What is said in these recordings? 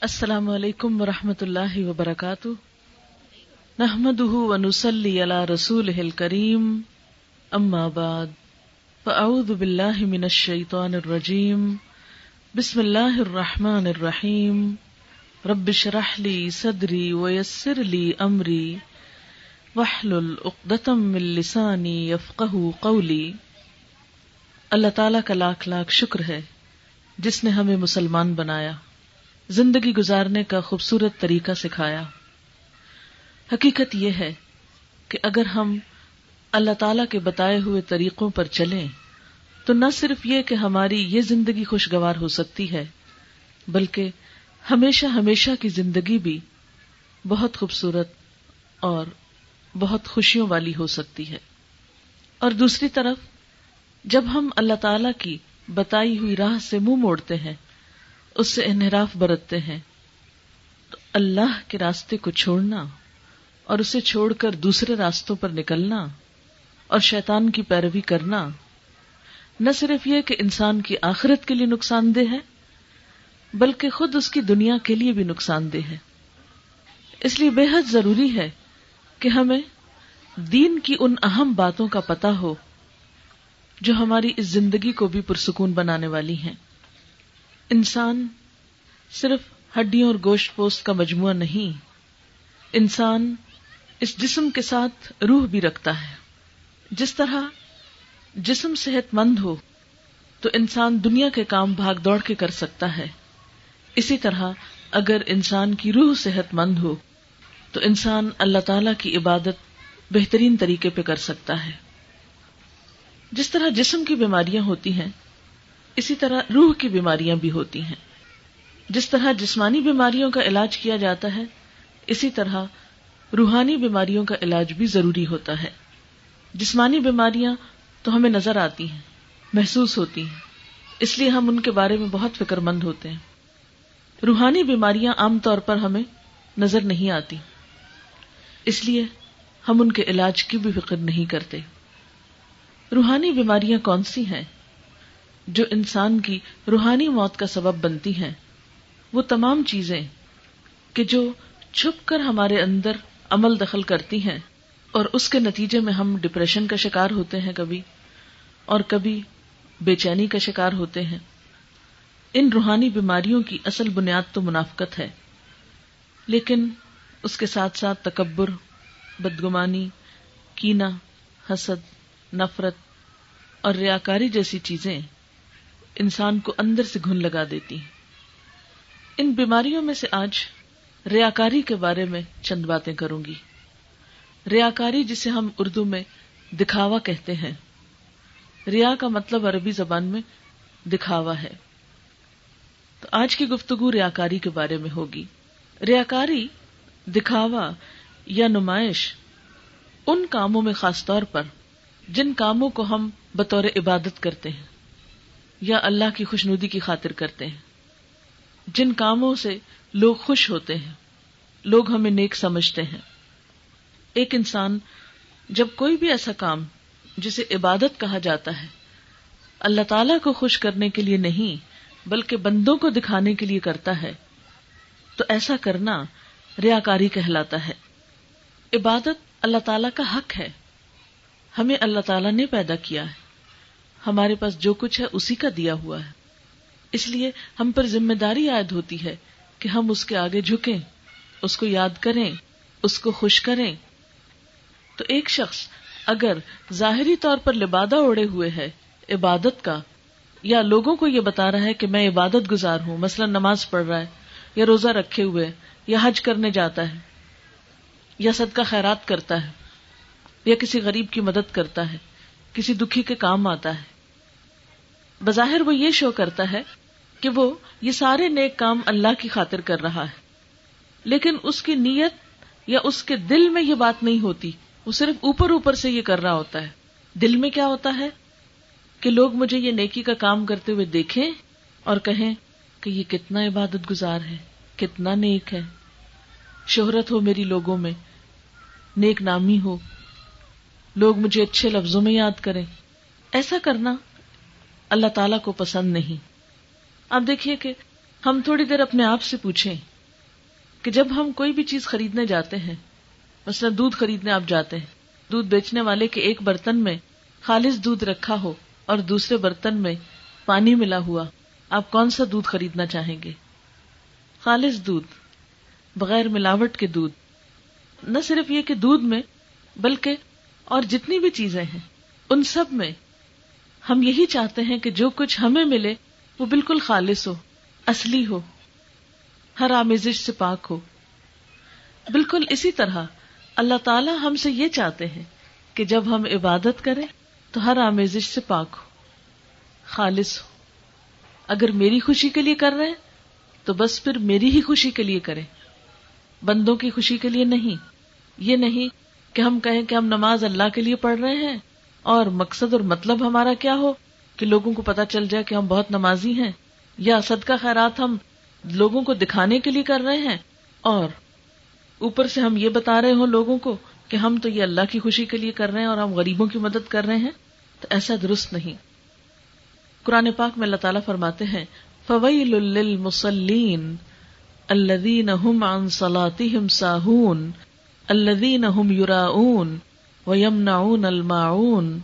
السلام علیکم ورحمۃ اللہ وبرکاتہ۔ نحمد ونسلی علی رسول کریم اما بعد، فاعوذ باللہ من الشیطان الرجیم۔ بسم اللہ الرحمن الرحیم۔ رب شرح لی صدری ویسر لی امری۔ وحلل اقدتم من لسانی یفقہ قولی۔ اللہ تعالیٰ کا لاکھ لاکھ شکر ہے جس نے ہمیں مسلمان بنایا۔ زندگی گزارنے کا خوبصورت طریقہ سکھایا۔ حقیقت یہ ہے کہ اگر ہم اللہ تعالی کے بتائے ہوئے طریقوں پر چلیں، تو نہ صرف یہ کہ ہماری یہ زندگی خوشگوار ہو سکتی ہے، بلکہ ہمیشہ ہمیشہ کی زندگی بھی بہت خوبصورت اور بہت خوشیوں والی ہو سکتی ہے۔ اور دوسری طرف، جب ہم اللہ تعالی کی بتائی ہوئی راہ سے منہ مو موڑتے ہیں اس سے انحراف برتتے ہیں۔ تو اللہ کے راستے کو چھوڑنا اور اسے چھوڑ کر دوسرے راستوں پر نکلنا اور شیطان کی پیروی کرنا نہ صرف یہ کہ انسان کی آخرت کے لیے نقصان دہ ہے، بلکہ خود اس کی دنیا کے لیے بھی نقصان دہ ہے۔ اس لیے بے حد ضروری ہے کہ ہمیں دین کی ان اہم باتوں کا پتہ ہو جو ہماری اس زندگی کو بھی پرسکون بنانے والی ہیں۔ انسان صرف ہڈیوں اور گوشت پوست کا مجموعہ نہیں، انسان اس جسم کے ساتھ روح بھی رکھتا ہے۔ جس طرح جسم صحت مند ہو، تو انسان دنیا کے کام بھاگ دوڑ کے کر سکتا ہے۔ اسی طرح اگر انسان کی روح صحت مند ہو، تو انسان اللہ تعالی کی عبادت بہترین طریقے پہ کر سکتا ہے۔ جس طرح جسم کی بیماریاں ہوتی ہیں اسی طرح روح کی بیماریاں بھی ہوتی ہیں۔ جس طرح جسمانی بیماریوں کا علاج کیا جاتا ہے، اسی طرح روحانی بیماریوں کا علاج بھی ضروری ہوتا ہے۔ جسمانی بیماریاں تو ہمیں نظر آتی ہیں، محسوس ہوتی ہیں۔ اس لیے ہم ان کے بارے میں بہت فکر مند ہوتے ہیں۔ روحانی بیماریاں عام طور پر ہمیں نظر نہیں آتی۔ اس لیے ہم ان کے علاج کی بھی فکر نہیں کرتے۔ روحانی بیماریاں کون سی ہیں؟ جو انسان کی روحانی موت کا سبب بنتی ہیں۔ وہ تمام چیزیں کہ جو چھپ کر ہمارے اندر عمل دخل کرتی ہیں اور اس کے نتیجے میں ہم ڈپریشن کا شکار ہوتے ہیں کبھی اور کبھی بے چینی کا شکار ہوتے ہیں۔ ان روحانی بیماریوں کی اصل بنیاد تو منافقت ہے۔ لیکن اس کے ساتھ ساتھ تکبر، بدگمانی کینا حسد، نفرت اور ریاکاری جیسی چیزیں انسان کو اندر سے گھن لگا دیتی ہیں۔ ان بیماریوں میں سے آج ریاکاری کے بارے میں چند باتیں کروں گی۔ ریاکاری جسے ہم اردو میں دکھاوا کہتے ہیں۔ ریا کا مطلب عربی زبان میں دکھاوا ہے۔ تو آج کی گفتگو ریاکاری کے بارے میں ہوگی۔ ریاکاری، دکھاوا یا نمائش ان کاموں میں خاص طور پر جن کاموں کو ہم بطور عبادت کرتے ہیں۔ یا اللہ کی خوشنودی کی خاطر کرتے ہیں۔ جن کاموں سے لوگ خوش ہوتے ہیں، لوگ ہمیں نیک سمجھتے ہیں۔ ایک انسان جب کوئی بھی ایسا کام جسے عبادت کہا جاتا ہے، اللہ تعالی کو خوش کرنے کے لیے نہیں، بلکہ بندوں کو دکھانے کے لیے کرتا ہے، تو ایسا کرنا ریاکاری کہلاتا ہے۔ عبادت اللہ تعالی کا حق ہے۔ ہمیں اللہ تعالیٰ نے پیدا کیا ہے۔ ہمارے پاس جو کچھ ہے اسی کا دیا ہوا ہے۔ اس لیے ہم پر ذمہ داری عائد ہوتی ہے کہ ہم اس کے آگے جھکیں، اس کو یاد کریں، اس کو خوش کریں۔ تو ایک شخص اگر ظاہری طور پر لبادہ اوڑے ہوئے ہے عبادت کا، یا لوگوں کو یہ بتا رہا ہے کہ میں عبادت گزار ہوں، مثلا نماز پڑھ رہا ہے، یا روزہ رکھے ہوئے، یا حج کرنے جاتا ہے، یا صدقہ خیرات کرتا ہے، یا کسی غریب کی مدد کرتا ہے، کسی دکھی کے کام آتا ہے بظاہر وہ یہ شو کرتا ہے کہ وہ یہ سارے نیک کام اللہ کی خاطر کر رہا ہے۔ لیکن اس کی نیت یا اس کے دل میں یہ بات نہیں ہوتی۔ وہ صرف اوپر اوپر سے یہ کر رہا ہوتا ہے۔ دل میں کیا ہوتا ہے؟ کہ لوگ مجھے یہ نیکی کا کام کرتے ہوئے دیکھیں اور کہیں کہ یہ کتنا عبادت گزار ہے، کتنا نیک ہے۔ شہرت ہو میری لوگوں میں، نیک نامی ہو۔ لوگ مجھے اچھے لفظوں میں یاد کریں۔ ایسا کرنا اللہ تعالی کو پسند نہیں۔ اب دیکھیے کہ ہم تھوڑی دیر اپنے آپ سے پوچھیں کہ جب ہم کوئی بھی چیز خریدنے جاتے ہیں، مثلا دودھ خریدنے آپ جاتے ہیں، دودھ بیچنے والے کے ایک برتن میں خالص دودھ رکھا ہو اور دوسرے برتن میں پانی ملا ہوا، آپ کون سا دودھ خریدنا چاہیں گے؟ خالص دودھ، بغیر ملاوٹ کے دودھ۔ نہ صرف یہ کہ دودھ میں، بلکہ اور جتنی بھی چیزیں ہیں، ان سب میں ہم یہی چاہتے ہیں کہ جو کچھ ہمیں ملے وہ بالکل خالص ہو، اصلی ہو، ہر آمیزش سے پاک ہو۔ بالکل اسی طرح اللہ تعالی ہم سے یہ چاہتے ہیں کہ جب ہم عبادت کریں تو ہر آمیزش سے پاک ہو، خالص ہو۔ اگر میری خوشی کے لیے کر رہے ہیں تو بس پھر میری ہی خوشی کے لیے کریں۔ بندوں کی خوشی کے لیے نہیں، یہ نہیں کہ ہم کہیں کہ ہم نماز اللہ کے لیے پڑھ رہے ہیں۔ اور مقصد اور مطلب ہمارا کیا ہو کہ لوگوں کو پتا چل جائے کہ ہم بہت نمازی ہیں یا صدقہ خیرات ہم لوگوں کو دکھانے کے لیے کر رہے ہیں اور اوپر سے ہم یہ بتا رہے ہوں لوگوں کو کہ ہم تو یہ اللہ کی خوشی کے لیے کر رہے ہیں اور ہم غریبوں کی مدد کر رہے ہیں، تو ایسا درست نہیں۔ قرآن پاک میں اللہ تعالیٰ فرماتے ہیں فویل للمصلین الذین هم عن صلاتهم ساہون الذین هم یراؤون ویمنعون الماعون۔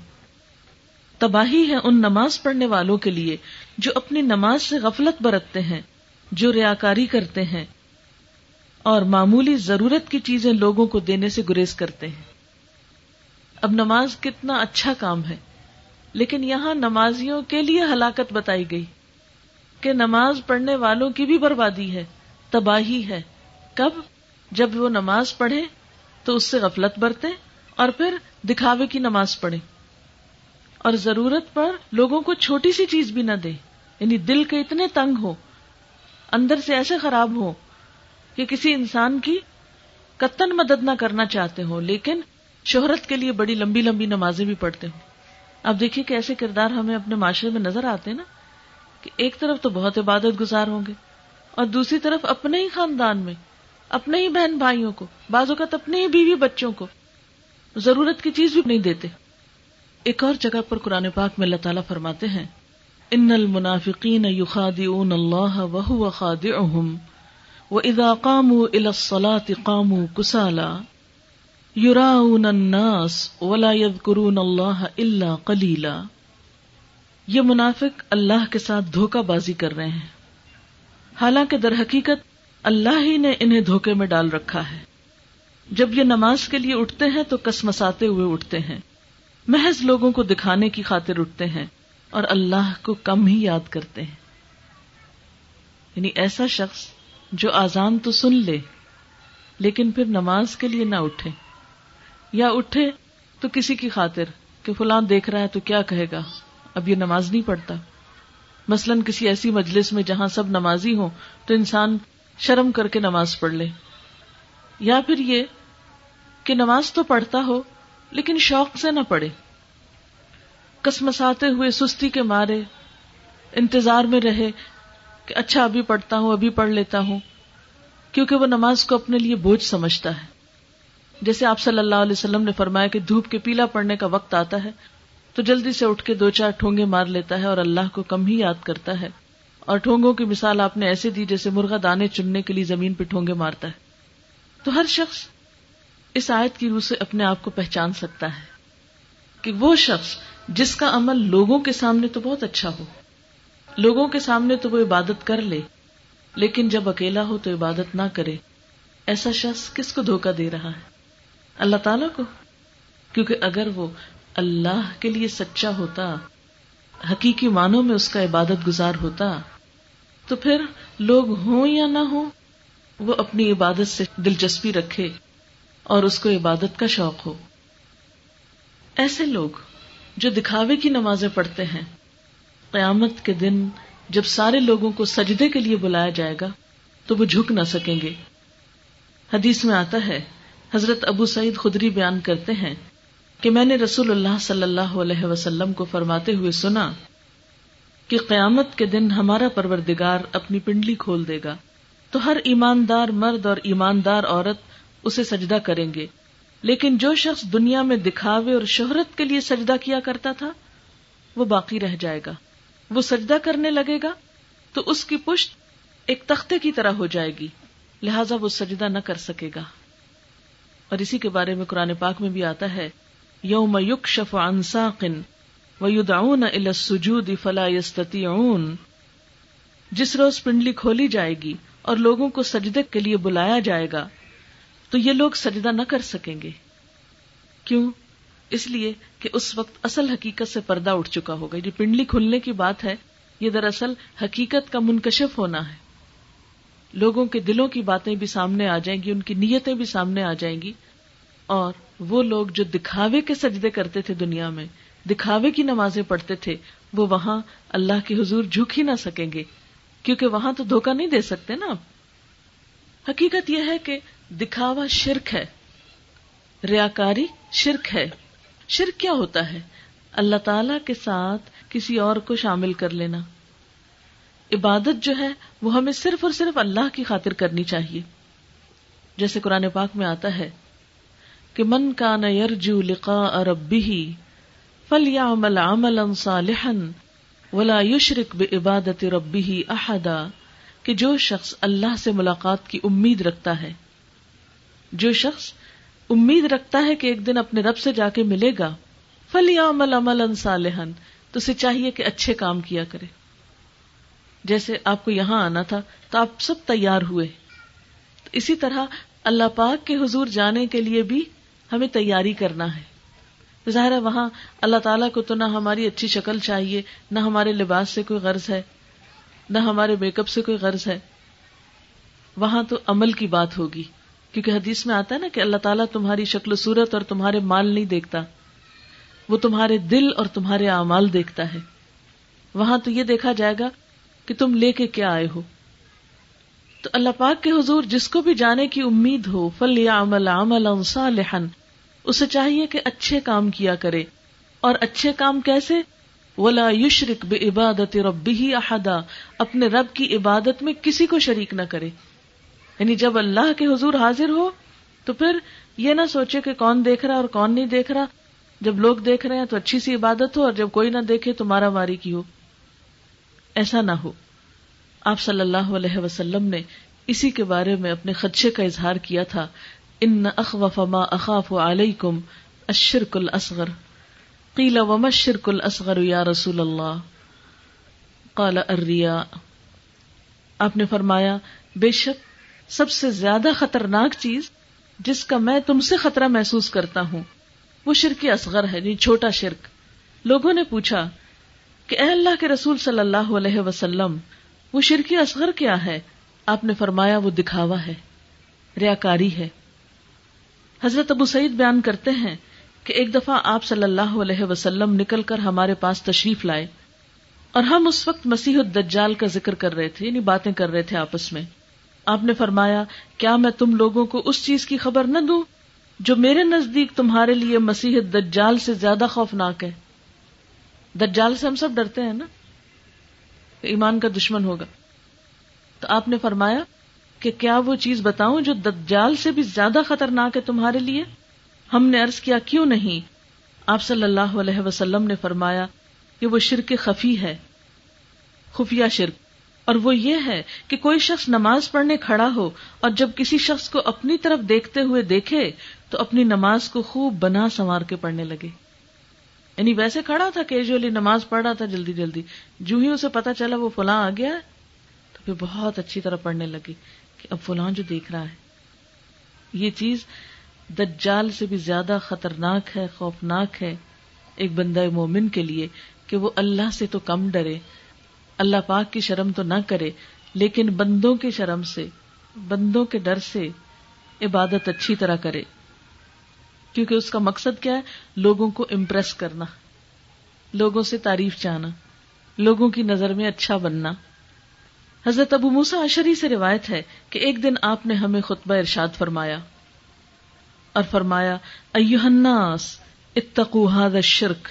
تباہی ہے ان نماز پڑھنے والوں کے لیے جو اپنی نماز سے غفلت برتتے ہیں، جو ریاکاری کرتے ہیں اور معمولی ضرورت کی چیزیں لوگوں کو دینے سے گریز کرتے ہیں۔ اب نماز کتنا اچھا کام ہے، لیکن یہاں نمازیوں کے لیے ہلاکت بتائی گئی کہ نماز پڑھنے والوں کی بھی بربادی ہے، تباہی ہے۔ کب؟ جب وہ نماز پڑھے تو اس سے غفلت برتے اور پھر دکھاوے کی نماز پڑھے۔ اور ضرورت پر لوگوں کو چھوٹی سی چیز بھی نہ دے۔ یعنی دل کے اتنے تنگ ہو، اندر سے ایسے خراب ہو کہ کسی انسان کی قطن مدد نہ کرنا چاہتے ہو، لیکن شہرت کے لیے بڑی لمبی لمبی نمازیں بھی پڑھتے ہوں۔ اب دیکھیے کہ ایسے کردار ہمیں اپنے معاشرے میں نظر آتے نا، کہ ایک طرف تو بہت عبادت گزار ہوں گے، اور دوسری طرف اپنے ہی خاندان میں، اپنے ہی بہن بھائیوں کو، بعض اوقات اپنے ہی بیوی بچوں کو ضرورت کی چیز بھی نہیں دیتے۔ ایک اور جگہ پر قرآن پاک میں اللہ تعالیٰ فرماتے ہیں، ان المنافقین یخادعون اللہ وهو خادعهم واذا قاموا الى الصلاة قاموا كسالا يراؤون الناس ولا يذكرون اللہ الا قلیلا۔ یہ منافق اللہ کے ساتھ دھوکہ بازی کر رہے ہیں۔ حالانکہ در حقیقت اللہ ہی نے انہیں دھوکے میں ڈال رکھا ہے۔ جب یہ نماز کے لیے اٹھتے ہیں تو کسمساتے ہوئے اٹھتے ہیں۔ محض لوگوں کو دکھانے کی خاطر اٹھتے ہیں اور اللہ کو کم ہی یاد کرتے ہیں۔ یعنی ایسا شخص جو آزان تو سن لے، لیکن پھر نماز کے لیے نہ اٹھے۔ یا اٹھے تو کسی کی خاطر کہ فلان دیکھ رہا ہے تو کیا کہے گا؟ اب یہ نماز نہیں پڑھتا۔ مثلاً کسی ایسی مجلس میں جہاں سب نمازی ہوں تو انسان شرم کر کے نماز پڑھ لے۔ یا پھر یہ کہ نماز تو پڑھتا ہو، لیکن شوق سے نہ پڑھے۔ کسمساتے ہوئے سستی کے مارے، انتظار میں رہے کہ اچھا ابھی پڑھتا ہوں، ابھی پڑھ لیتا ہوں، کیونکہ وہ نماز کو اپنے لیے بوجھ سمجھتا ہے۔ جیسے آپ صلی اللہ علیہ وسلم نے فرمایا کہ دھوپ کے پیلا پڑنے کا وقت آتا ہے، تو جلدی سے اٹھ کے دو چار ٹھونگے مار لیتا ہے اور اللہ کو کم ہی یاد کرتا ہے۔ اور ٹھونگوں کی مثال آپ نے ایسے دی جیسے مرغا دانے چننے کے لیے زمین پہ ٹھونگے مارتا ہے۔ تو ہر شخص اس آیت کی روح سے اپنے آپ کو پہچان سکتا ہے کہ وہ شخص جس کا عمل لوگوں کے سامنے تو بہت اچھا ہو، لوگوں کے سامنے تو وہ عبادت کر لے، لیکن جب اکیلا ہو تو عبادت نہ کرے، ایسا شخص کس کو دھوکا دے رہا ہے؟ اللہ تعالی کو۔ کیونکہ اگر وہ اللہ کے لیے سچا ہوتا، حقیقی معنوں میں اس کا عبادت گزار ہوتا، تو پھر لوگ ہوں یا نہ ہوں، وہ اپنی عبادت سے دلچسپی رکھے اور اس کو عبادت کا شوق ہو۔ ایسے لوگ جو دکھاوے کی نمازیں پڑھتے ہیں، قیامت کے دن جب سارے لوگوں کو سجدے کے لیے بلایا جائے گا، تو وہ جھک نہ سکیں گے۔ حدیث میں آتا ہے، حضرت ابو سعید خدری بیان کرتے ہیں کہ میں نے رسول اللہ صلی اللہ علیہ وسلم کو فرماتے ہوئے سنا کہ قیامت کے دن ہمارا پروردگار اپنی پنڈلی کھول دے گا۔ تو ہر ایماندار مرد اور ایماندار عورت اسے سجدہ کریں گے۔ لیکن جو شخص دنیا میں دکھاوے اور شہرت کے لیے سجدہ کیا کرتا تھا، وہ باقی رہ جائے گا۔ وہ سجدہ کرنے لگے گا تو اس کی پشت ایک تختے کی طرح ہو جائے گی۔ لہذا وہ سجدہ نہ کر سکے گا۔ اور اسی کے بارے میں قرآن پاک میں بھی آتا ہے، یوم یکشف عن ساق ویدعون الى السجود فلا يستطيعون جس روز پنڈلی کھولی جائے گی اور لوگوں کو سجدے کے لیے بلایا جائے گا تو یہ لوگ سجدہ نہ کر سکیں گے۔ کیوں؟ اس لیے کہ اس وقت اصل حقیقت سے پردہ اٹھ چکا ہوگا۔ یہ پنڈلی کھلنے کی بات ہے، یہ دراصل حقیقت کا منکشف ہونا ہے۔ لوگوں کے دلوں کی باتیں بھی سامنے آ جائیں گی، ان کی نیتیں بھی سامنے آ جائیں گی۔ اور وہ لوگ جو دکھاوے کے سجدے کرتے تھے دنیا میں، دکھاوے کی نمازیں پڑھتے تھے، وہ وہاں اللہ کی حضور جھک ہی نہ سکیں گے۔ کیونکہ وہاں تو دھوکہ نہیں دے سکتے نا حقیقت یہ ہے کہ دکھاوا شرک ہے، ریاکاری شرک ہے۔ شرک کیا ہوتا ہے؟ اللہ تعالی کے ساتھ کسی اور کو شامل کر لینا۔ عبادت جو ہے، وہ ہمیں صرف اور صرف اللہ کی خاطر کرنی چاہیے۔ جیسے قرآن پاک میں آتا ہے کہ من کا نیرجو لقا اربی فل یا مل عمل ولا یشرک بے عبادت ربی احدا، کہ جو شخص اللہ سے ملاقات کی امید رکھتا ہے۔ جو شخص امید رکھتا ہے کہ ایک دن اپنے رب سے جا کے ملے گا فل یا عمل عمل صالحن تو اسے چاہیے کہ اچھے کام کیا کرے۔ جیسے آپ کو یہاں آنا تھا، تو آپ سب تیار ہوئے۔ تو اسی طرح اللہ پاک کے حضور جانے کے لیے بھی ہمیں تیاری کرنا ہے۔ ظاہر ہے وہاں اللہ تعالیٰ کو تو نہ ہماری اچھی شکل چاہیے، نہ ہمارے لباس سے کوئی غرض ہے، نہ ہمارے میک اپ سے کوئی غرض ہے۔ وہاں تو عمل کی بات ہوگی۔ کیونکہ حدیث میں آتا ہے نا کہ اللہ تعالیٰ تمہاری شکل و صورت اور تمہارے مال نہیں دیکھتا۔ وہ تمہارے دل اور تمہارے اعمال دیکھتا ہے۔ وہاں تو یہ دیکھا جائے گا کہ تم لے کے کیا آئے ہو۔ تو اللہ پاک کے حضور جس کو بھی جانے کی امید ہو فل یا عمل عمل صالحن اسے چاہیے کہ اچھے کام کیا کرے۔ اور اچھے کام کیسے؟ ولا یشرک بے عبادت ربی ہی احدا اپنے رب کی عبادت میں کسی کو شریک نہ کرے۔ یعنی جب اللہ کے حضور حاضر ہو، تو پھر یہ نہ سوچے کہ کون دیکھ رہا اور کون نہیں دیکھ رہا۔ جب لوگ دیکھ رہے ہیں تو اچھی سی عبادت ہو اور جب کوئی نہ دیکھے تو مارا ماری کی ہو۔ ایسا نہ ہو۔ آپ صلی اللہ علیہ وسلم نے اسی کے بارے میں اپنے خدشے کا اظہار کیا تھا۔ ان اخوف ما اخاف علیکم الشرک الاصغر۔ قیل وما الشرک الاصغر یا رسول اللہ؟ قال الریا۔ آپ نے فرمایا، بے شک سب سے زیادہ خطرناک چیز جس کا میں تم سے خطرہ محسوس کرتا ہوں، وہ شرک اصغر ہے یعنی چھوٹا شرک۔ لوگوں نے پوچھا، کہ اے اللہ کے رسول صلی اللہ علیہ وسلم، وہ شرکی اصغر کیا ہے؟ آپ نے فرمایا، وہ دکھاوا ہے، ریاکاری ہے۔ حضرت ابو سعید بیان کرتے ہیں کہ ایک دفعہ آپ صلی اللہ علیہ وسلم نکل کر ہمارے پاس تشریف لائے اور ہم اس وقت مسیح الدجال کا ذکر کر رہے تھے یعنی باتیں کر رہے تھے آپس میں۔ آپ نے فرمایا، کیا میں تم لوگوں کو اس چیز کی خبر نہ دوں جو میرے نزدیک تمہارے لیے مسیح دجال سے زیادہ خوفناک ہے؟ دجال سے ہم سب ڈرتے ہیں نا؟ ایمان کا دشمن ہوگا۔ تو آپ نے فرمایا کہ کیا وہ چیز بتاؤں جو دجال سے بھی زیادہ خطرناک ہے تمہارے لیے؟ ہم نے ارض کیا، کیوں نہیں؟ آپ صلی اللہ علیہ وسلم نے فرمایا کہ وہ شرک خفی ہے، خفیہ شرک۔ اور وہ یہ ہے کہ کوئی شخص نماز پڑھنے کھڑا ہو اور جب کسی شخص کو اپنی طرف دیکھتے ہوئے دیکھے تو اپنی نماز کو خوب بنا سنوار کے پڑھنے لگے۔ یعنی ویسے کھڑا تھا کیجولی نماز پڑھ رہا تھا جلدی جلدی۔ جو ہی اسے پتا چلا وہ فلاں آ گیا تو پھر بہت اچھی طرح پڑھنے لگی کہ اب فلاں جو دیکھ رہا ہے۔ یہ چیز دجال سے بھی زیادہ خطرناک ہے، خوفناک ہے ایک بندہ مومن کے لیے کہ وہ اللہ سے تو کم ڈرے۔ اللہ پاک کی شرم تو نہ کرے، لیکن بندوں کی شرم سے، بندوں کے ڈر سے عبادت اچھی طرح کرے۔ کیونکہ اس کا مقصد کیا ہے؟ لوگوں کو امپریس کرنا، لوگوں سے تعریف چاہنا، لوگوں کی نظر میں اچھا بننا۔ حضرت ابو موسا اشری سے روایت ہے کہ ایک دن آپ نے ہمیں خطبہ ارشاد فرمایا اور فرمایا الناس، اتقوا هذا الشرك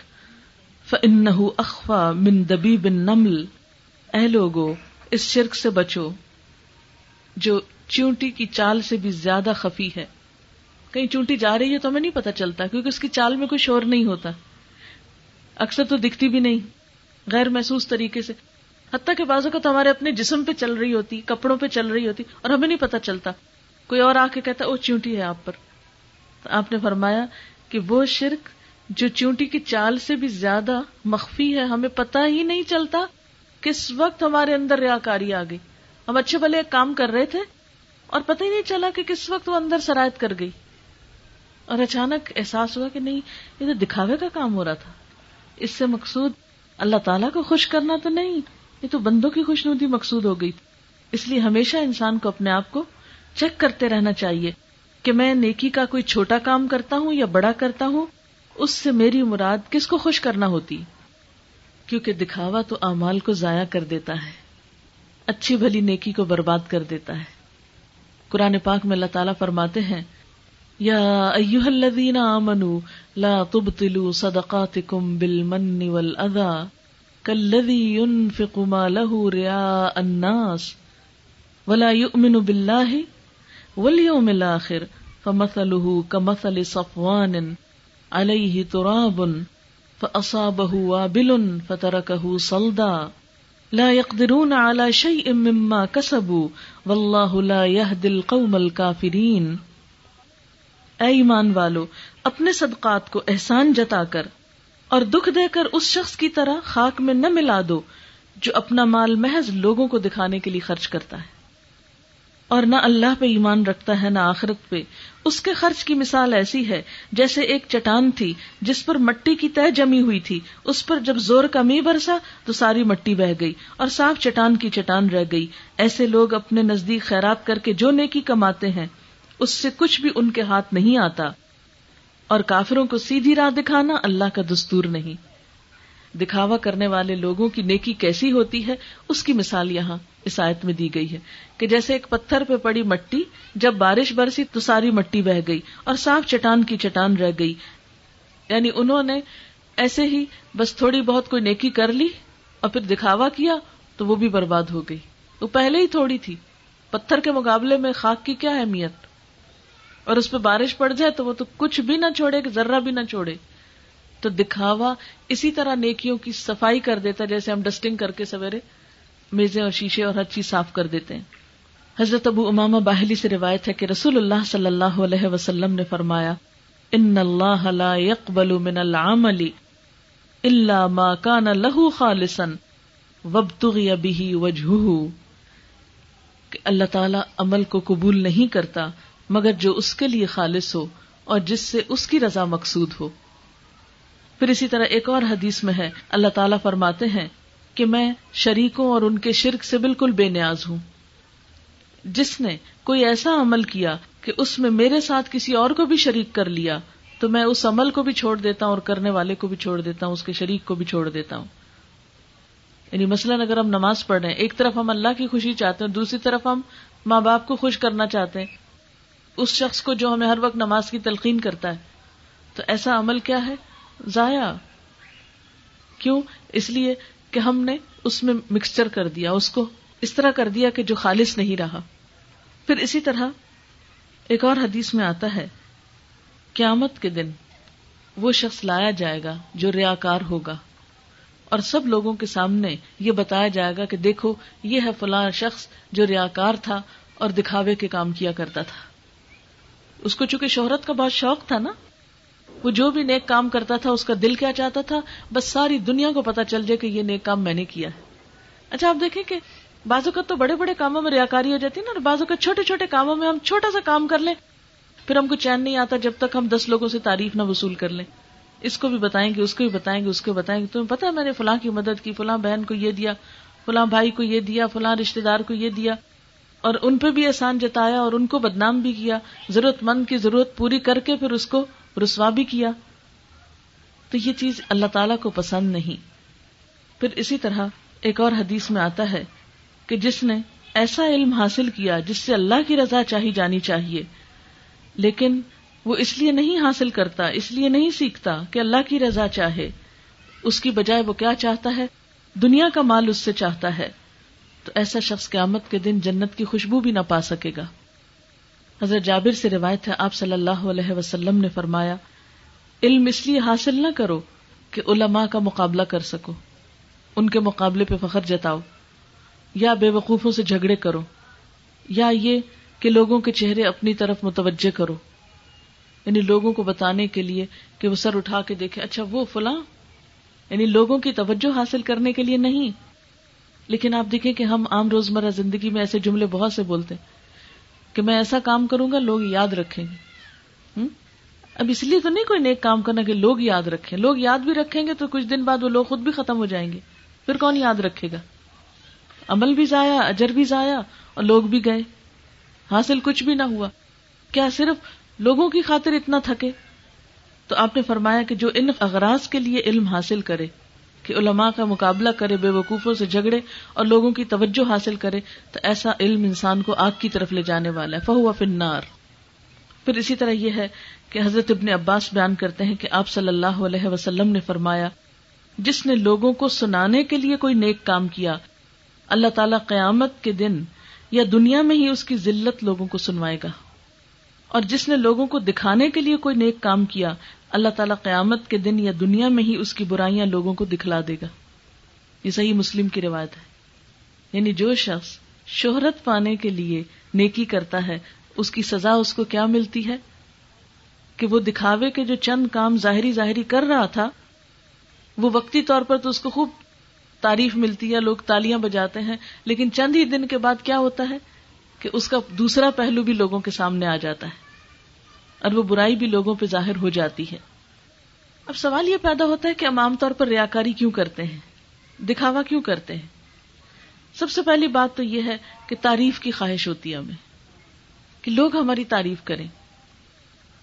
فانه اخفى من دبيب النمل اے لوگو، اس شرک سے بچو، جو چونٹی کی چال سے بھی زیادہ خفی ہے۔ کہیں چونٹی جا رہی ہے تو ہمیں نہیں پتا چلتا، کیونکہ اس کی چال میں کوئی شور نہیں ہوتا۔ اکثر تو دکھتی بھی نہیں، غیر محسوس طریقے سے۔ حتیٰ کہ بازو کا تو ہمارے اپنے جسم پہ چل رہی ہوتی، کپڑوں پہ چل رہی ہوتی، اور ہمیں نہیں پتا چلتا۔ کوئی اور آ کے کہتا وہ چونٹی ہے آپ پر۔ تو آپ نے فرمایا کہ وہ شرک جو چونٹی کی چال سے بھی زیادہ مخفی ہے، ہمیں پتا ہی نہیں چلتا۔ کس وقت ہمارے اندر ریا کاری آ گئی؟ ہم اچھے بھلے ایک کام کر رہے تھے اور پتہ ہی نہیں چلا کہ کس وقت وہ اندر سرایت کر گئی۔ اور اچانک احساس ہوا کہ نہیں، یہ تو دکھاوے کا کام ہو رہا تھا۔ اس سے مقصود اللہ تعالیٰ کو خوش کرنا تو نہیں، یہ تو بندوں کی خوش نوتی مقصود ہو گئی۔ اس لیے ہمیشہ انسان کو اپنے آپ کو چیک کرتے رہنا چاہیے کہ میں نیکی کا کوئی چھوٹا کام کرتا ہوں یا بڑا کرتا ہوں، اس سے میری مراد کس کو خوش کرنا ہوتی؟ کیونکہ دکھاوا تو امال کو ضائع کر دیتا ہے۔ اچھی بھلی نیکی کو برباد کر دیتا ہے۔ قرآن پاک میں اللہ تعالیٰ فرماتے ہیں، یا ایوہ الذین آمنوا لا تبطلوا صدقاتکم بالمن والاذا کالذی ينفق ما له رعاء الناس ولا يؤمن باللہ والیوم الاخر فمثله كمثل صفوان علیہ تراب فاصابه وابل فتركه صلدا لا يقدرون على شيء مما كسبوا والله لا يهدي القوم الكافرين۔ اے ایمان والو، اپنے صدقات کو احسان جتا کر اور دکھ دے کر اس شخص کی طرح خاک میں نہ ملا دو جو اپنا مال محض لوگوں کو دکھانے کے لیے خرچ کرتا ہے۔ اور نہ اللہ پہ ایمان رکھتا ہے، نہ آخرت پہ۔ اس کے خرچ کی مثال ایسی ہے، جیسے ایک چٹان تھی، جس پر مٹی کی تہ جمی ہوئی تھی۔ اس پر جب زور کا می برسا، تو ساری مٹی بہ گئی اور صاف چٹان کی چٹان رہ گئی۔ ایسے لوگ اپنے نزدیک خیرات کر کے جو نیکی کماتے ہیں، اس سے کچھ بھی ان کے ہاتھ نہیں آتا۔ اور کافروں کو سیدھی راہ دکھانا اللہ کا دستور نہیں۔ دکھاوا کرنے والے لوگوں کی نیکی کیسی ہوتی ہے، اس کی مثال یہاں اس آیت میں دی گئی ہے کہ جیسے ایک پتھر پہ پڑی مٹی، جب بارش برسی تو ساری مٹی بہ گئی اور صاف چٹان کی چٹان رہ گئی۔ یعنی انہوں نے ایسے ہی بس تھوڑی بہت کوئی نیکی کر لی اور پھر دکھاوا کیا تو وہ بھی برباد ہو گئی۔ وہ پہلے ہی تھوڑی تھی۔ پتھر کے مقابلے میں خاک کی کیا اہمیت؟ اور اس پہ بارش پڑ جائے تو وہ تو کچھ بھی نہ چھوڑے کہ ذرہ بھی نہ چھوڑے۔ تو دکھاوا اسی طرح نیکیوں کی صفائی کر دیتا جیسے ہم ڈسٹنگ کر کے سویرے میزیں اور شیشے اور ہر چیز صاف کر دیتے ہیں۔ حضرت ابو امام باہلی سے روایت ہے کہ رسول اللہ صلی اللہ علیہ وسلم نے فرمایا، ان اللہ لا يقبل من العمل الا ما كان له خالصا وابتغي به وجهه کہ اللہ تعالی عمل کو قبول نہیں کرتا، مگر جو اس کے لیے خالص ہو اور جس سے اس کی رضا مقصود ہو۔ پھر اسی طرح ایک اور حدیث میں ہے، اللہ تعالیٰ فرماتے ہیں کہ میں شریکوں اور ان کے شرک سے بالکل بے نیاز ہوں۔ جس نے کوئی ایسا عمل کیا کہ اس میں میرے ساتھ کسی اور کو بھی شریک کر لیا، تو میں اس عمل کو بھی چھوڑ دیتا ہوں اور کرنے والے کو بھی چھوڑ دیتا ہوں، اس کے شریک کو بھی چھوڑ دیتا ہوں۔ یعنی مثلاً اگر ہم نماز پڑھ رہے ہیں، ایک طرف ہم اللہ کی خوشی چاہتے ہیں، دوسری طرف ہم ماں باپ کو خوش کرنا چاہتے ہیں۔ اس شخص کو جو ہمیں ہر وقت نماز کی تلقین کرتا ہے، تو ایسا عمل کیا ہے؟ ضائع۔ کیوں؟ اس لیے کہ ہم نے اس میں مکسچر کر دیا، اس کو اس طرح کر دیا کہ جو خالص نہیں رہا۔ پھر اسی طرح ایک اور حدیث میں آتا ہے، قیامت کے دن وہ شخص لایا جائے گا جو ریاکار ہوگا۔ اور سب لوگوں کے سامنے یہ بتایا جائے گا کہ دیکھو، یہ ہے فلاں شخص جو ریاکار تھا اور دکھاوے کے کام کیا کرتا تھا۔ اس کو چونکہ شہرت کا بہت شوق تھا نا وہ جو بھی نیک کام کرتا تھا، اس کا دل کیا چاہتا تھا؟ بس ساری دنیا کو پتا چل جائے کہ یہ نیک کام میں نے کیا ہے۔ اچھا آپ دیکھیں کہ بازو کا تو بڑے بڑے کاموں میں ریاکاری ہو جاتی ہے نا، اور بازو کا چھوٹے چھوٹے کاموں میں ہم چھوٹا سا کام کر لیں، پھر ہم کو چین نہیں آتا جب تک ہم دس لوگوں سے تعریف نہ وصول کر لیں۔ اس کو بھی بتائیں گے، اس کو بھی بتائیں گے، اس کو بتائیں گے۔ تمہیں پتا میں نے فلاں کی مدد کی، فلاں بہن کو یہ دیا، فلاں بھائی کو یہ دیا، فلاں رشتے دار کو یہ دیا، اور ان پہ بھی احسان جتایا اور ان کو بدنام بھی کیا۔ ضرورت مند کی ضرورت پوری کر کے پھر اس کو رسوا بھی کیا۔ تو یہ چیز اللہ تعالی کو پسند نہیں۔ پھر اسی طرح ایک اور حدیث میں آتا ہے کہ جس نے ایسا علم حاصل کیا جس سے اللہ کی رضا چاہی جانی چاہیے، لیکن وہ اس لیے نہیں حاصل کرتا، اس لیے نہیں سیکھتا کہ اللہ کی رضا چاہے۔ اس کی بجائے وہ کیا چاہتا ہے؟ دنیا کا مال اس سے چاہتا ہے۔ تو ایسا شخص قیامت کے دن جنت کی خوشبو بھی نہ پا سکے گا۔ حضرت جابر سے روایت ہے، آپ صلی اللہ علیہ وسلم نے فرمایا، علم اس لیے حاصل نہ کرو کہ علماء کا مقابلہ کر سکو۔ ان کے مقابلے پہ فخر جتاؤ۔ یا بے وقوفوں سے جھگڑے کرو۔ یا یہ کہ لوگوں کے چہرے اپنی طرف متوجہ کرو۔ یعنی لوگوں کو بتانے کے لیے کہ وہ سر اٹھا کے دیکھے اچھا وہ فلاں۔ یعنی لوگوں کی توجہ حاصل کرنے کے لیے نہیں۔ لیکن آپ دیکھیں کہ ہم عام روزمرہ زندگی میں ایسے جملے بہت سے بولتے ہیں۔ کہ میں ایسا کام کروں گا، لوگ یاد رکھیں گے۔ اب اس لیے تو نہیں کوئی نیک کام کرنا کہ لوگ یاد رکھیں۔ لوگ یاد بھی رکھیں گے تو کچھ دن بعد وہ لوگ خود بھی ختم ہو جائیں گے۔ پھر کون یاد رکھے گا؟ عمل بھی ضائع، اجر بھی ضائع اور لوگ بھی گئے۔ حاصل کچھ بھی نہ ہوا۔ کیا صرف لوگوں کی خاطر اتنا تھکے؟ تو آپ نے فرمایا کہ جو ان اغراض کے لیے علم حاصل کرے۔ کہ علماء کا مقابلہ کرے، بے وقوفوں سے جھگڑے اور لوگوں کی توجہ حاصل کرے، تو ایسا علم انسان کو آگ کی طرف لے جانے والا ہے۔ فہو فنار پھر اسی طرح یہ ہے کہ حضرت ابن عباس بیان کرتے ہیں کہ آپ صلی اللہ علیہ وسلم نے فرمایا، جس نے لوگوں کو سنانے کے لیے کوئی نیک کام کیا، اللہ تعالی قیامت کے دن یا دنیا میں ہی اس کی ذلت لوگوں کو سنوائے گا۔ اور جس نے لوگوں کو دکھانے کے لیے کوئی نیک کام کیا اللہ تعالیٰ قیامت کے دن یا دنیا میں ہی اس کی برائیاں لوگوں کو دکھلا دے گا۔ یہ صحیح مسلم کی روایت ہے۔ یعنی جو شخص شہرت پانے کے لیے نیکی کرتا ہے، اس کی سزا اس کو کیا ملتی ہے؟ کہ وہ دکھاوے کے جو چند کام ظاہری ظاہری کر رہا تھا، وہ وقتی طور پر تو اس کو خوب تعریف ملتی ہے، لوگ تالیاں بجاتے ہیں، لیکن چند ہی دن کے بعد کیا ہوتا ہے؟ کہ اس کا دوسرا پہلو بھی لوگوں کے سامنے آ جاتا ہے۔ اور وہ برائی بھی لوگوں پہ ظاہر ہو جاتی ہے۔ اب سوال یہ پیدا ہوتا ہے کہ ہم عام طور پر ریاکاری کیوں کرتے ہیں؟ دکھاوا کیوں کرتے ہیں؟ سب سے پہلی بات تو یہ ہے کہ تعریف کی خواہش ہوتی ہے ہمیں کہ لوگ ہماری تعریف کریں۔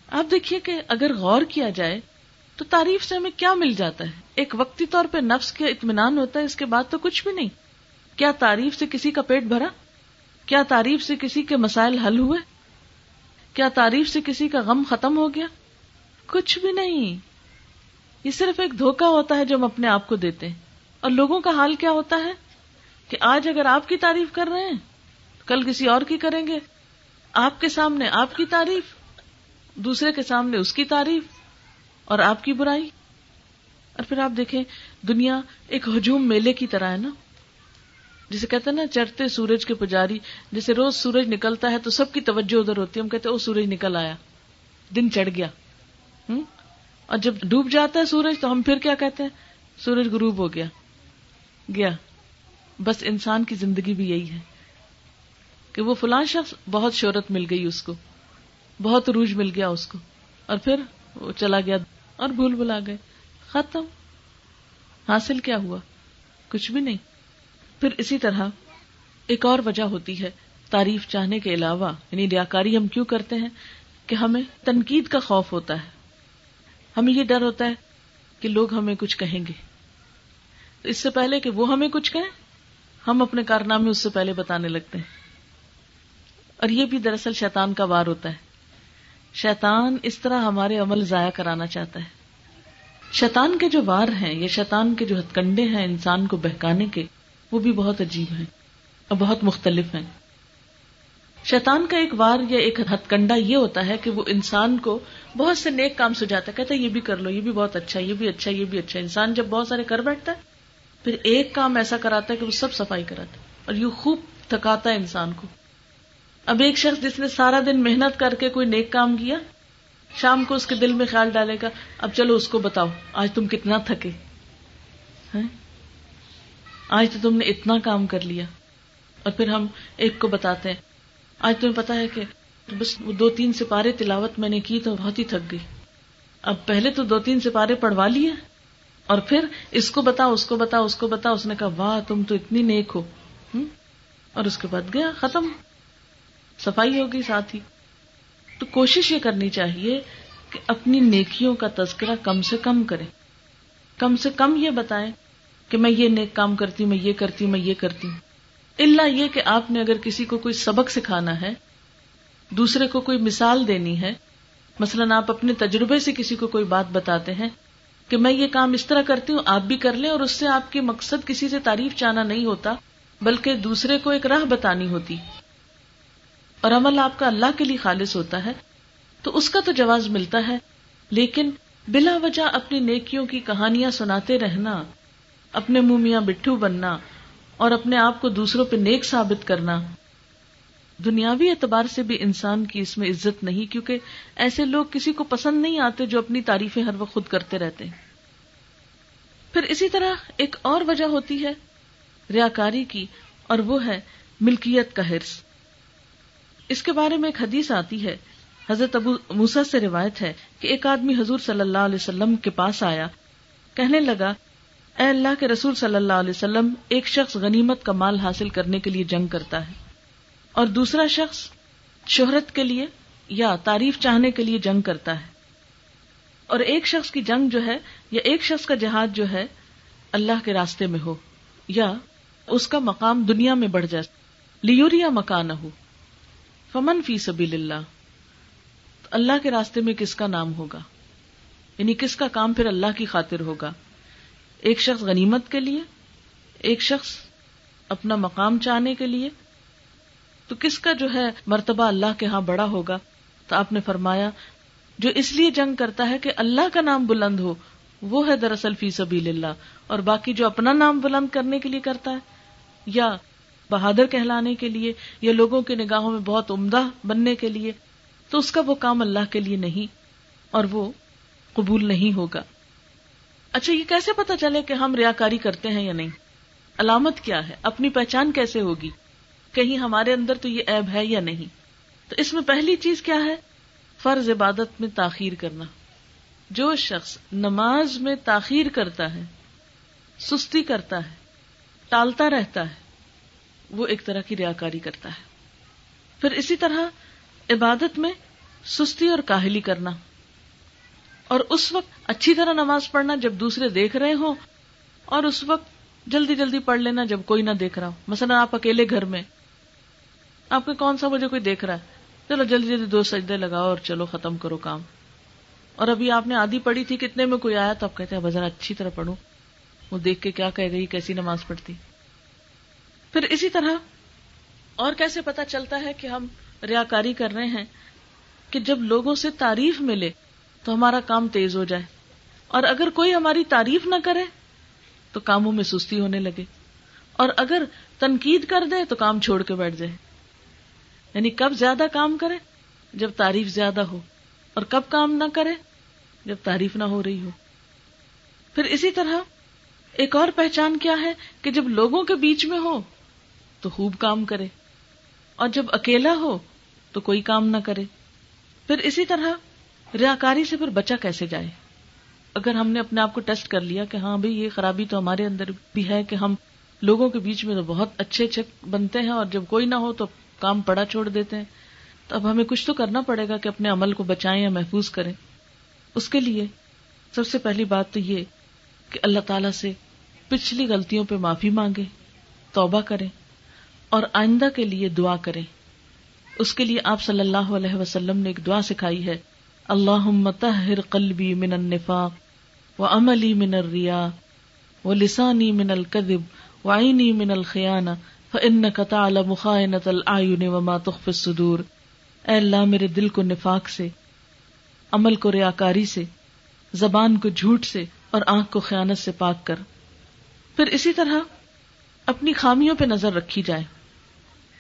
آپ دیکھیے کہ اگر غور کیا جائے تو تعریف سے ہمیں کیا مل جاتا ہے؟ ایک وقتی طور پہ نفس کے اطمینان ہوتا ہے، اس کے بعد تو کچھ بھی نہیں۔ کیا تعریف سے کسی کا پیٹ بھرا؟ کیا تعریف سے کسی کے مسائل حل ہوئے؟ کیا تعریف سے کسی کا غم ختم ہو گیا؟ کچھ بھی نہیں۔ یہ صرف ایک دھوکا ہوتا ہے جو ہم اپنے آپ کو دیتے ہیں۔ اور لوگوں کا حال کیا ہوتا ہے؟ کہ آج اگر آپ کی تعریف کر رہے ہیں، کل کسی اور کی کریں گے۔ آپ کے سامنے آپ کی تعریف، دوسرے کے سامنے اس کی تعریف، اور آپ کی برائی۔ اور پھر آپ دیکھیں، دنیا ایک ہجوم میلے کی طرح ہے نا؟ جسے کہتے ہیں نا چرتے سورج کے پجاری جیسے روز سورج نکلتا ہے تو سب کی توجہ ادھر ہوتی ہے۔ ہم کہتے ہیں سورج نکل آیا۔ دن چڑھ گیا۔ ہوں اور جب ڈوب جاتا ہے سورج تو ہم پھر کیا کہتے ہیں؟ سورج غروب ہو گیا۔ گیا۔ بس انسان کی زندگی بھی یہی ہے کہ وہ فلاں شخص بہت شہرت مل گئی اس کو۔ بہت روج مل گیا اس کو۔ اور پھر وہ چلا گیا اور بھول بلا گئے۔ ختم۔ حاصل کیا ہوا؟ کچھ بھی نہیں۔ پھر اسی طرح ایک اور وجہ ہوتی ہے تعریف چاہنے کے علاوہ یعنی ریاکاری ہم کیوں کرتے ہیں؟ کہ ہمیں تنقید کا خوف ہوتا ہے۔ ہمیں یہ ڈر ہوتا ہے کہ لوگ ہمیں کچھ کہیں گے۔ اس سے پہلے کہ وہ ہمیں کچھ کہیں، ہم اپنے کارنامے اس سے پہلے بتانے لگتے ہیں۔ اور یہ بھی دراصل شیطان کا وار ہوتا ہے۔ شیطان اس طرح ہمارے عمل ضائع کرانا چاہتا ہے۔ شیطان کے جو وار ہیں یا شیطان کے جو ہتھ کنڈے ہیں انسان کو بہکانے کے وہ بھی بہت عجیب ہیں اور بہت مختلف ہیں۔ شیطان کا ایک وار یا ایک ہتھ کنڈا یہ ہوتا ہے کہ وہ انسان کو بہت سے نیک کام سجاتا ہے، کہتا ہے یہ بھی کر لو، یہ بھی بہت اچھا یہ بھی اچھا یہ بھی اچھا انسان جب بہت سارے کر بیٹھتا ہے، پھر ایک کام ایسا کراتا ہے کہ وہ سب صفائی کراتا ہے اور یہ خوب تھکاتا ہے انسان کو۔ اب ایک شخص جس نے سارا دن محنت کر کے کوئی نیک کام کیا، شام کو اس کے دل میں خیال ڈالے گا، اب چلو اس کو بتاؤ، آج تم کتنا تھکے۔ ہاں؟ آج تو تم نے اتنا کام کر لیا۔ اور پھر ہم ایک کو بتاتے ہیں۔ آج تمہیں پتا ہے کہ بس دو تین سپارے تلاوت میں نے کی تو بہت ہی تھک گئی۔ اب پہلے تو دو تین سپارے پڑھوا لیے۔ اور پھر اس کو بتا اس کو بتا اس کو بتا اس نے کہا، واہ، تم تو اتنی نیک ہو۔ اور اس کے بعد گیا، ختم۔ صفائی ہوگی ساتھ ہی۔ تو کوشش یہ کرنی چاہیے کہ اپنی نیکیوں کا تذکرہ کم سے کم کریں کم سے کم یہ بتائیں کہ میں یہ نیک کام کرتی ہوں میں یہ کرتی ہوں میں یہ کرتی۔ ہوں اللہ یہ کہ آپ نے اگر کسی کو کوئی سبق سکھانا ہے، دوسرے کو کوئی مثال دینی ہے، مثلاً آپ اپنے تجربے سے کسی کو کوئی بات بتاتے ہیں کہ میں یہ کام اس طرح کرتی ہوں، آپ بھی کر لیں اور اس سے آپ کی مقصد کسی سے تعریف چاہنا نہیں ہوتا، بلکہ دوسرے کو ایک راہ بتانی ہوتی۔ اور عمل آپ کا اللہ کے لیے خالص ہوتا ہے، تو اس کا تو جواز ملتا ہے، لیکن بلا وجہ اپنی نیکیوں کی کہانیاں سناتے رہنا اپنے منہ میاں بٹھو بننا اور اپنے آپ کو دوسروں پہ نیک ثابت کرنا۔ دنیاوی اعتبار سے بھی انسان کی اس میں عزت نہیں، کیونکہ ایسے لوگ کسی کو پسند نہیں آتے جو اپنی تعریفیں ہر وقت خود کرتے رہتے ہیں۔ پھر اسی طرح ایک اور وجہ ہوتی ہے ریاکاری کی، اور وہ ہے ملکیت کا حرص۔ اس کے بارے میں ایک حدیث آتی ہے، حضرت ابو موسا سے روایت ہے کہ ایک آدمی حضور صلی اللہ علیہ وسلم کے پاس آیا، کہنے لگا اے اللہ کے رسول صلی اللہ علیہ وسلم، ایک شخص غنیمت کا مال حاصل کرنے کے لیے جنگ کرتا ہے، اور دوسرا شخص شہرت کے لیے یا تعریف چاہنے کے لیے جنگ کرتا ہے۔ اور ایک شخص کی جنگ جو ہے، یا ایک شخص کا جہاد جو ہے، اللہ کے راستے میں ہو، یا اس کا مقام دنیا میں بڑھ جائے۔ لیوریا مکان ہو فمن فی سبیل اللہ۔ اللہ کے راستے میں کس کا نام ہوگا؟ یعنی کس کا کام پھر اللہ کی خاطر ہوگا؟ ایک شخص غنیمت کے لیے، ایک شخص اپنا مقام چاہنے کے لیے۔ تو کس کا جو ہے مرتبہ اللہ کے ہاں بڑا ہوگا؟ تو آپ نے فرمایا، جو اس لیے جنگ کرتا ہے کہ اللہ کا نام بلند ہو، وہ ہے دراصل فی سبیل اللہ۔ اور باقی جو اپنا نام بلند کرنے کے لیے کرتا ہے، یا بہادر کہلانے کے لیے، یا لوگوں کے نگاہوں میں بہت عمدہ بننے کے لیے، تو اس کا وہ کام اللہ کے لیے نہیں، اور وہ قبول نہیں ہوگا۔ اچھا یہ کیسے پتا چلے کہ ہم ریاکاری کرتے ہیں یا نہیں؟ علامت کیا ہے؟ اپنی پہچان کیسے ہوگی؟ کہیں ہمارے اندر تو یہ ایب ہے یا نہیں؟ تو اس میں پہلی چیز کیا ہے؟ فرض عبادت میں تاخیر کرنا۔ جو شخص نماز میں تاخیر کرتا ہے، سستی کرتا ہے، ٹالتا رہتا ہے، وہ ایک طرح کی ریاکاری کرتا ہے۔ پھر اسی طرح عبادت میں سستی اور کاہلی کرنا۔ اور اس وقت اچھی طرح نماز پڑھنا جب دوسرے دیکھ رہے ہوں، اور اس وقت جلدی جلدی پڑھ لینا جب کوئی نہ دیکھ رہا ہو۔ مثلا آپ اکیلے گھر میں، آپ کے کون سا مجھے کوئی دیکھ رہا ہے؟ چلو جلدی جلدی دو سجدے لگاؤ اور چلو ختم کرو کام۔ اور ابھی آپ نے آدھی پڑھی تھی کتنے میں کوئی آیا تو آپ کہتے ہیں بذرا اچھی طرح پڑھوں وہ دیکھ کے کیا کہہ گئی، کیسی نماز پڑھتی۔ پھر اسی طرح اور کیسے پتا چلتا ہے کہ ہم ریاکاری کر رہے ہیں کہ جب لوگوں سے تعریف ملے تو ہمارا کام تیز ہو جائے۔ اور اگر کوئی ہماری تعریف نہ کرے، تو کاموں میں سستی ہونے لگے۔ اور اگر تنقید کر دے، تو کام چھوڑ کے بیٹھ جائے۔ یعنی کب زیادہ کام کرے؟ جب تعریف زیادہ ہو۔ اور کب کام نہ کرے؟ جب تعریف نہ ہو رہی ہو۔ پھر اسی طرح ایک اور پہچان کیا ہے کہ جب لوگوں کے بیچ میں ہو، تو خوب کام کرے۔ اور جب اکیلا ہو، تو کوئی کام نہ کرے۔ پھر اسی طرح ریاکاری سے پھر بچا کیسے جائے؟ اگر ہم نے اپنے آپ کو ٹیسٹ کر لیا کہ ہاں بھائی یہ خرابی تو ہمارے اندر بھی ہے کہ ہم لوگوں کے بیچ میں تو بہت اچھے اچھے بنتے ہیں اور جب کوئی نہ ہو تو کام پڑا چھوڑ دیتے ہیں، تو اب ہمیں کچھ تو کرنا پڑے گا کہ اپنے عمل کو بچائیں یا محفوظ کریں۔ اس کے لیے سب سے پہلی بات تو یہ کہ اللہ تعالی سے پچھلی غلطیوں پہ معافی مانگے توبہ کریں اور آئندہ کے لیے دعا کریں۔ اس کے لیے آپ صلی اللہ علیہ وسلم نے ایک دعا سکھائی ہے۔ اللہ متحر قلبی من النفاق و عملی من الریا و لسانی من القدب و آئینی من الخیانہ فن قطع مخائنت العین وما تخف الصدور۔ اے اللہ، میرے دل کو نفاق سے، عمل کو ریاکاری سے، زبان کو جھوٹ سے اور آنکھ کو خیانت سے پاک کر۔ پھر اسی طرح اپنی خامیوں پہ نظر رکھی جائے۔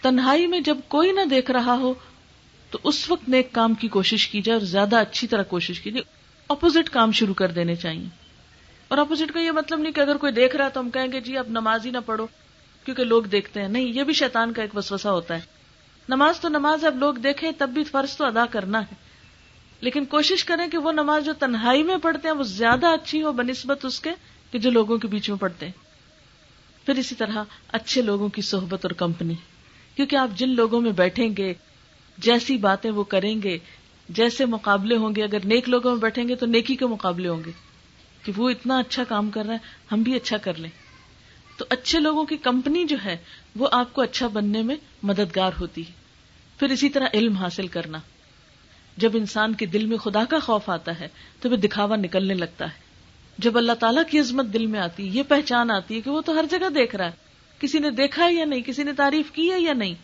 تنہائی میں جب کوئی نہ دیکھ رہا ہو تو اس وقت نیک کام کی کوشش کی جائے اور زیادہ اچھی طرح کوشش کی جائے اپوزٹ کام شروع کر دینے چاہیے اور اپوزٹ کا یہ مطلب نہیں کہ اگر کوئی دیکھ رہا ہے تو ہم کہیں گے جی اب نماز ہی نہ پڑھو کیونکہ لوگ دیکھتے ہیں۔ نہیں، یہ بھی شیطان کا ایک وسوسہ ہوتا ہے۔ نماز تو نماز اب لوگ دیکھیں تب بھی فرض تو ادا کرنا ہے۔ لیکن کوشش کریں کہ وہ نماز جو تنہائی میں پڑھتے ہیں، وہ زیادہ اچھی ہو، بنسبت اس کے کہ جو لوگوں کے بیچ میں پڑھتے ہیں۔ پھر اسی طرح اچھے لوگوں کی صحبت اور کمپنی۔ کیونکہ آپ جن لوگوں میں بیٹھیں گے جیسی باتیں وہ کریں گے، جیسے مقابلے ہوں گے، اگر نیک لوگوں میں بیٹھیں گے تو نیکی کے مقابلے ہوں گے۔ کہ وہ اتنا اچھا کام کر رہے ہیں، ہم بھی اچھا کر لیں۔ تو اچھے لوگوں کی کمپنی جو ہے، وہ آپ کو اچھا بننے میں مددگار ہوتی ہے۔ پھر اسی طرح علم حاصل کرنا۔ جب انسان کے دل میں خدا کا خوف آتا ہے، تو وہ دکھاوا نکلنے لگتا ہے۔ جب اللہ تعالیٰ کی عظمت دل میں آتی ہے یہ پہچان آتی ہے کہ وہ تو ہر جگہ دیکھ رہا ہے۔ کسی نے دیکھا ہے یا نہیں؟ کسی نے تعریف کی ہے یا نہیں؟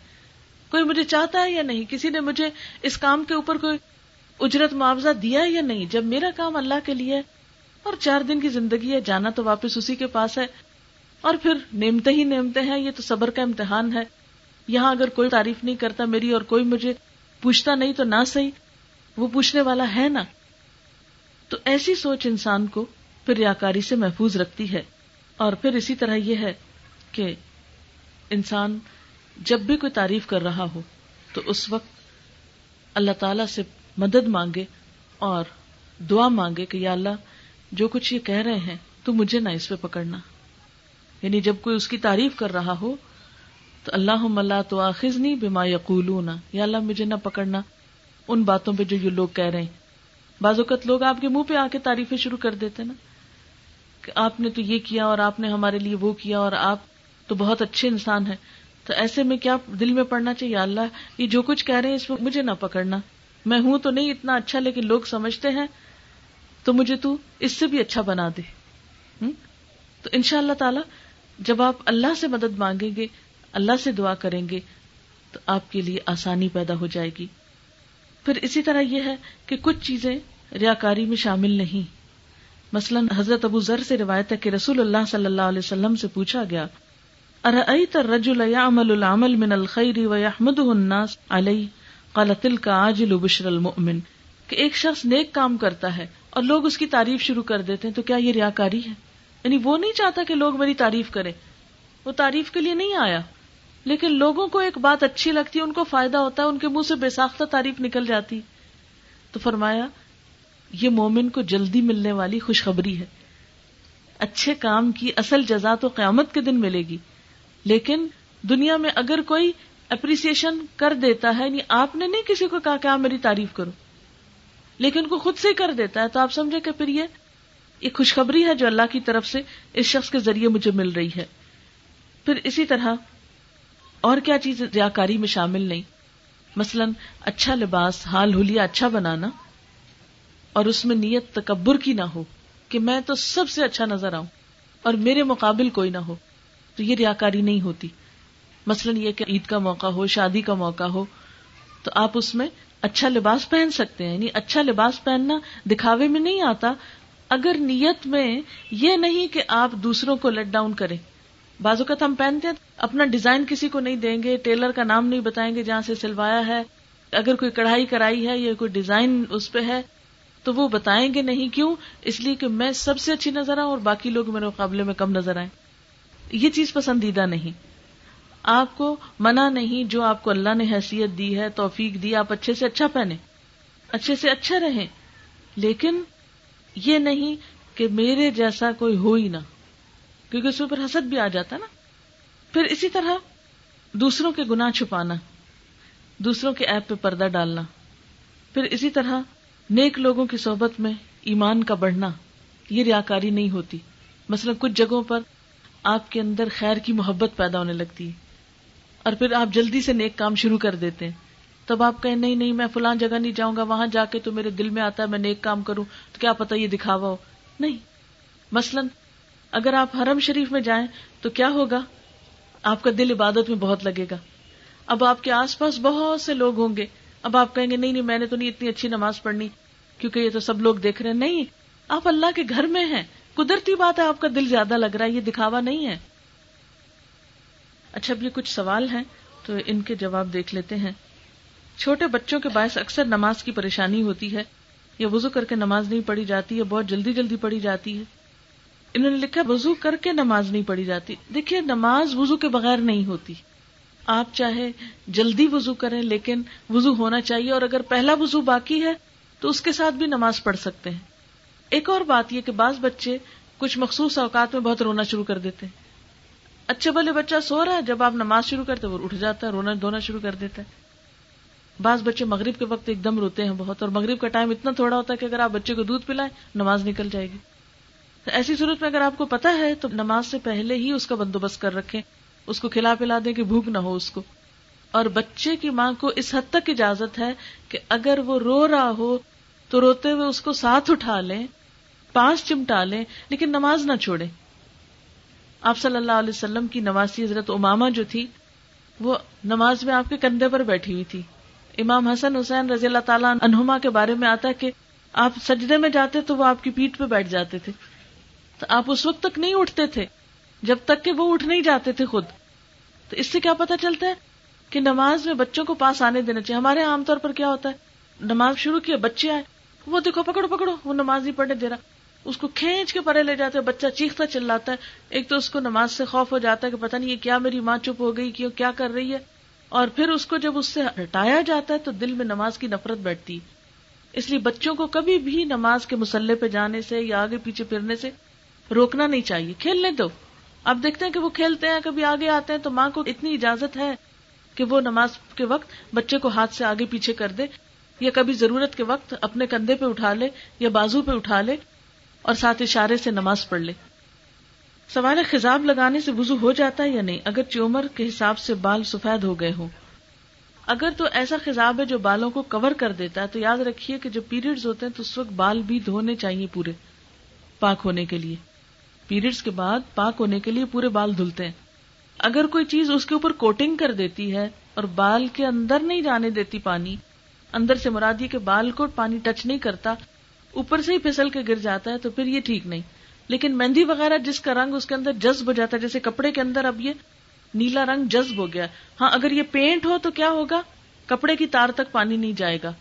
کوئی مجھے چاہتا ہے یا نہیں؟ کسی نے مجھے اس کام کے اوپر کوئی اجرت معاوضہ دیا یا نہیں؟ جب میرا کام اللہ کے لیے اور چار دن کی زندگی ہے، جانا تو واپس اسی کے پاس ہے، اور پھر نعمتیں ہی نعمتیں ہیں، یہ تو صبر کا امتحان ہے۔ یہاں اگر کوئی تعریف نہیں کرتا میری اور کوئی مجھے پوچھتا نہیں تو نہ صحیح، وہ پوچھنے والا ہے نا؟ تو ایسی سوچ انسان کو پھر ریاکاری سے محفوظ رکھتی ہے۔ اور پھر اسی طرح یہ ہے کہ انسان جب بھی کوئی تعریف کر رہا ہو تو اس وقت اللہ تعالی سے مدد مانگے اور دعا مانگے کہ یا اللہ جو کچھ یہ کہہ رہے ہیں تو مجھے نہ اس پہ پکڑنا۔ یعنی جب کوئی اس کی تعریف کر رہا ہو تو اللہ اللہ تو آخذ نہیں بیما یقول یا اللہ مجھے نہ پکڑنا ان باتوں پہ جو یہ لوگ کہہ رہے ہیں۔ بعض اوقات لوگ آپ کے منہ پہ آ کے تعریفیں شروع کر دیتے نا کہ آپ نے تو یہ کیا اور آپ نے ہمارے لیے وہ کیا اور آپ تو بہت اچھے انسان ہیں۔ تو ایسے میں کیا دل میں پڑنا چاہیے؟ اللہ، یہ جو کچھ کہہ رہے ہیں اس میں مجھے نہ پکڑنا۔ میں ہوں تو نہیں اتنا اچھا لیکن لوگ سمجھتے ہیں، تو مجھے تو اس سے بھی اچھا بنا دے۔ تو ان شاء اللہ تعالی، جب آپ اللہ سے مدد مانگیں گے، اللہ سے دعا کریں گے، تو آپ کے لیے آسانی پیدا ہو جائے گی۔ پھر اسی طرح یہ ہے کہ کچھ چیزیں ریاکاری میں شامل نہیں۔ مثلا حضرت ابو ذر سے روایت ہے کہ رسول اللہ صلی اللہ علیہ وسلم سے پوچھا گیا ارأيت الرجل يعمل العمل من الخير ويحمده الناس عليه؟ قال، تلك عاجل بشر المؤمن، کہ ایک شخص نیک کام کرتا ہے اور لوگ اس کی تعریف شروع کر دیتے ہیں، تو کیا یہ ریاکاری ہے؟ یعنی وہ نہیں چاہتا کہ لوگ میری تعریف کریں۔ وہ تعریف کے لیے نہیں آیا، لیکن لوگوں کو ایک بات اچھی لگتی ہے ان کو فائدہ ہوتا ہے ان کے منہ سے بے ساختہ تعریف نکل جاتی۔ تو فرمایا، یہ مومن کو جلدی ملنے والی خوشخبری ہے۔ اچھے کام کی اصل جزا تو قیامت کے دن ملے گی۔ لیکن دنیا میں اگر کوئی اپریسیشن کر دیتا ہے یعنی آپ نے نہیں کسی کو کہا کہ آپ میری تعریف کرو، لیکن کو خود سے کر دیتا ہے، تو آپ سمجھے کہ پھر یہ ایک خوشخبری ہے جو اللہ کی طرف سے اس شخص کے ذریعے مجھے مل رہی ہے۔ پھر اسی طرح اور کیا چیز ریاکاری میں شامل نہیں؟ مثلا اچھا لباس، حال ہولیا اچھا بنانا اور اس میں نیت تکبر کی نہ ہو کہ میں تو سب سے اچھا نظر آؤں اور میرے مقابل کوئی نہ ہو۔ تو یہ ریاکاری نہیں ہوتی۔ مثلاً یہ کہ عید کا موقع ہو، شادی کا موقع ہو، تو آپ اس میں اچھا لباس پہن سکتے ہیں یعنی اچھا لباس پہننا دکھاوے میں نہیں آتا۔ اگر نیت میں یہ نہیں کہ آپ دوسروں کو لیٹ ڈاؤن کریں۔ بعض اوقات ہم پہنتے ہیں، اپنا ڈیزائن کسی کو نہیں دیں گے، ٹیلر کا نام نہیں بتائیں گے جہاں سے سلوایا ہے۔ اگر کوئی کڑھائی کرائی ہے یا کوئی ڈیزائن اس پہ ہے، تو وہ بتائیں گے نہیں کیوں؟ اس لیے کہ میں سب سے اچھی نظر آؤں اور باقی لوگ میرے مقابلے میں کم نظر آئیں۔ یہ چیز پسندیدہ نہیں۔ آپ کو منع نہیں جو آپ کو اللہ نے حیثیت دی ہے، توفیق دی، آپ اچھے سے اچھا پہنے اچھے سے اچھا رہیں۔ لیکن یہ نہیں کہ میرے جیسا کوئی ہو ہی نہ، کیونکہ اس پر حسد بھی آ جاتا نا۔ پھر اسی طرح دوسروں کے گناہ چھپانا، دوسروں کے ایپ پہ پردہ ڈالنا۔ پھر اسی طرح نیک لوگوں کی صحبت میں ایمان کا بڑھنا، یہ ریاکاری نہیں ہوتی۔ مثلا کچھ جگہوں پر آپ کے اندر خیر کی محبت پیدا ہونے لگتی ہے۔ اور پھر آپ جلدی سے نیک کام شروع کر دیتے ہیں۔ تب آپ کہیں، نہیں نہیں، میں فلان جگہ نہیں جاؤں گا، وہاں جا کے تو میرے دل میں آتا ہے، میں نیک کام کروں۔ تو کیا پتا یہ دکھاوا ہو؟ نہیں۔ مثلاً اگر آپ حرم شریف میں جائیں تو کیا ہوگا؟ آپ کا دل عبادت میں بہت لگے گا۔ اب آپ کے آس پاس بہت سے لوگ ہوں گے۔ اب آپ کہیں گے، نہیں نہیں، میں نے تو نہیں اتنی اچھی نماز پڑھنی، کیونکہ یہ تو سب لوگ دیکھ رہے ہیں۔ نہیں، آپ اللہ کے گھر میں ہیں۔ قدرتی بات ہے، آپ کا دل زیادہ لگ رہا ہے، یہ دکھاوا نہیں ہے۔ اچھا اب یہ کچھ سوال ہیں، تو ان کے جواب دیکھ لیتے ہیں۔ چھوٹے بچوں کے باعث اکثر نماز کی پریشانی ہوتی ہے۔ یا وضو کر کے نماز نہیں پڑھی جاتی ہے بہت جلدی جلدی پڑھی جاتی ہے۔ انہوں نے لکھا، وضو کر کے نماز نہیں پڑھی جاتی۔ دیکھیے، نماز وضو کے بغیر نہیں ہوتی۔ آپ چاہے جلدی وضو کریں، لیکن وضو ہونا چاہیے، اور اگر پہلا وضو باقی ہے، تو اس کے ساتھ بھی نماز پڑھ سکتے ہیں۔ ایک اور بات یہ کہ بعض بچے کچھ مخصوص اوقات میں بہت رونا شروع کر دیتے ہیں۔ اچھے بھلے بچہ سو رہا ہے، جب آپ نماز شروع کرتے وہ اٹھ جاتا ہے، رونا دھونا شروع کر دیتا ہے۔ بعض بچے مغرب کے وقت ایک دم روتے ہیں بہت، اور مغرب کا ٹائم اتنا تھوڑا ہوتا ہے کہ اگر آپ بچے کو دودھ پلائیں، نماز نکل جائے گی۔ ایسی صورت میں اگر آپ کو پتا ہے تو نماز سے پہلے ہی اس کا بندوبست کر رکھے اس کو کھلا پلا دیں کہ بھوک نہ ہو اس کو۔ اور بچے کی ماں کو اس حد تک اجازت ہے کہ اگر وہ رو رہا ہو تو روتے ہوئے اس کو ساتھ اٹھا لیں۔ پانچ چمٹا لیں لیکن نماز نہ چھوڑے آپ صلی اللہ علیہ وسلم کی نواسی حضرت اماما جو تھی، وہ نماز میں آپ کے کندھے پر بیٹھی ہوئی تھی۔ امام حسن حسین رضی اللہ تعالیٰ انہما کے بارے میں آتا ہے کہ آپ سجدے میں جاتے تو وہ آپ کی پیٹ پہ بیٹھ جاتے تھے۔ تو آپ اس وقت تک نہیں اٹھتے تھے، جب تک کہ وہ اٹھ نہیں جاتے تھے خود۔ تو اس سے کیا پتا چلتا ہے کہ نماز میں بچوں کو پاس آنے دینا چاہیے۔ ہمارے عام طور پر کیا ہوتا ہے؟ نماز شروع کیا بچے آئے، وہ دیکھو پکڑو پکڑو، وہ نماز ہی پڑھنے دے رہا۔ اس کو کھینچ کے پرے لے جاتے ہیں، بچہ چیختا چلاتا ہے۔ ایک تو اس کو نماز سے خوف ہو جاتا ہے کہ پتہ نہیں یہ کیا میری ماں چپ ہو گئی، کیوں، کیا کر رہی ہے؟ اور پھر اس کو جب اس سے ہٹایا جاتا ہے تو دل میں نماز کی نفرت بیٹھتی۔ اس لیے بچوں کو کبھی بھی نماز کے مسلح پہ جانے سے یا آگے پیچھے پھرنے سے روکنا نہیں چاہیے۔ کھیلنے دو۔ اب دیکھتے ہیں کہ وہ کھیلتے ہیں، کبھی آگے آتے ہیں تو ماں کو اتنی اجازت ہے کہ وہ نماز کے وقت بچے کو ہاتھ سے آگے پیچھے کر دے، یا کبھی ضرورت کے وقت اپنے کندھے پہ اٹھا لے یا بازو پہ اٹھا لے۔ اور ساتھ اشارے سے نماز پڑھ لے۔ سوال خزاب لگانے سے وضو ہو جاتا ہے یا نہیں؟ اگر عمر کے حساب سے بال سفید ہو گئے ہوں۔ اگر تو ایسا خزاب ہے جو بالوں کو کور کر دیتا ہے، تو یاد رکھیے کہ جب پیریڈز ہوتے ہیں، تو اس وقت بال بھی دھونے چاہیے پورے پاک ہونے کے لیے۔ پیریڈز کے بعد پاک ہونے کے لیے پورے بال دھلتے ہیں۔ اگر کوئی چیز اس کے اوپر کوٹنگ کر دیتی ہے اور بال کے اندر نہیں جانے دیتی پانی، اندر سے مرادی کے بال کو پانی ٹچ نہیں کرتا اوپر سے ہی پھسل کے گر جاتا ہے تو پھر یہ ٹھیک نہیں۔ لیکن مہندی وغیرہ جس کا رنگ اس کے اندر جذب ہو جاتا ہے، جیسے کپڑے کے اندر اب یہ نیلا رنگ جذب ہو گیا۔ ہاں اگر یہ پینٹ ہو تو کیا ہوگا؟ کپڑے کی تار تک پانی نہیں جائے گا۔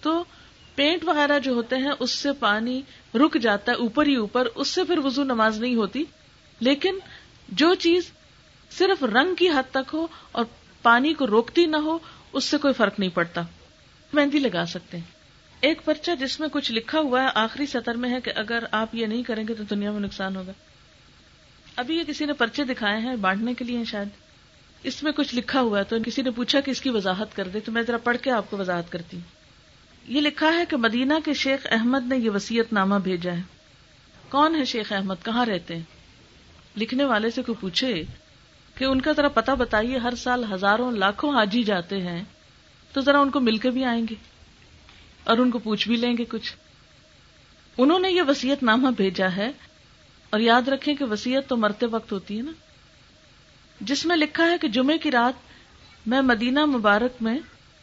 تو پینٹ وغیرہ جو ہوتے ہیں، اس سے پانی رک جاتا ہے اوپر ہی اوپر، اس سے پھر وضو نماز نہیں ہوتی۔ لیکن جو چیز صرف رنگ کی حد تک ہو اور پانی کو روکتی نہ ہو، اس سے کوئی فرق نہیں پڑتا۔ مہندی لگا سکتے ہیں۔ ایک پرچہ جس میں کچھ لکھا ہوا ہے، آخری سطر میں ہے کہ اگر آپ یہ نہیں کریں گے تو دنیا میں نقصان ہوگا۔ ابھی یہ کسی نے پرچے دکھائے ہیں بانٹنے کے لیے شاید۔ اس میں کچھ لکھا ہوا ہے تو کسی نے پوچھا کہ اس کی وضاحت کر دے، تو میں ذرا پڑھ کے آپ کو وضاحت کرتی ہوں۔ یہ لکھا ہے کہ مدینہ کے شیخ احمد نے یہ وسیعت نامہ بھیجا ہے۔ کون ہے شیخ احمد؟ کہاں رہتے ہیں؟ لکھنے والے سے کوئی پوچھے کہ ان کا ذرا پتا بتائیے، ہر سال ہزاروں، لاکھوں حاجی جاتے ہیں، تو ذرا ان کو مل کے بھی آئیں گے۔ اور ان کو پوچھ بھی لیں گے کچھ۔ انہوں نے یہ وسیعت نامہ بھیجا ہے اور یاد رکھیں کہ وسیعت تو مرتے وقت ہوتی ہے نا۔ جس میں لکھا ہے کہ جمعے کی رات میں مدینہ مبارک میں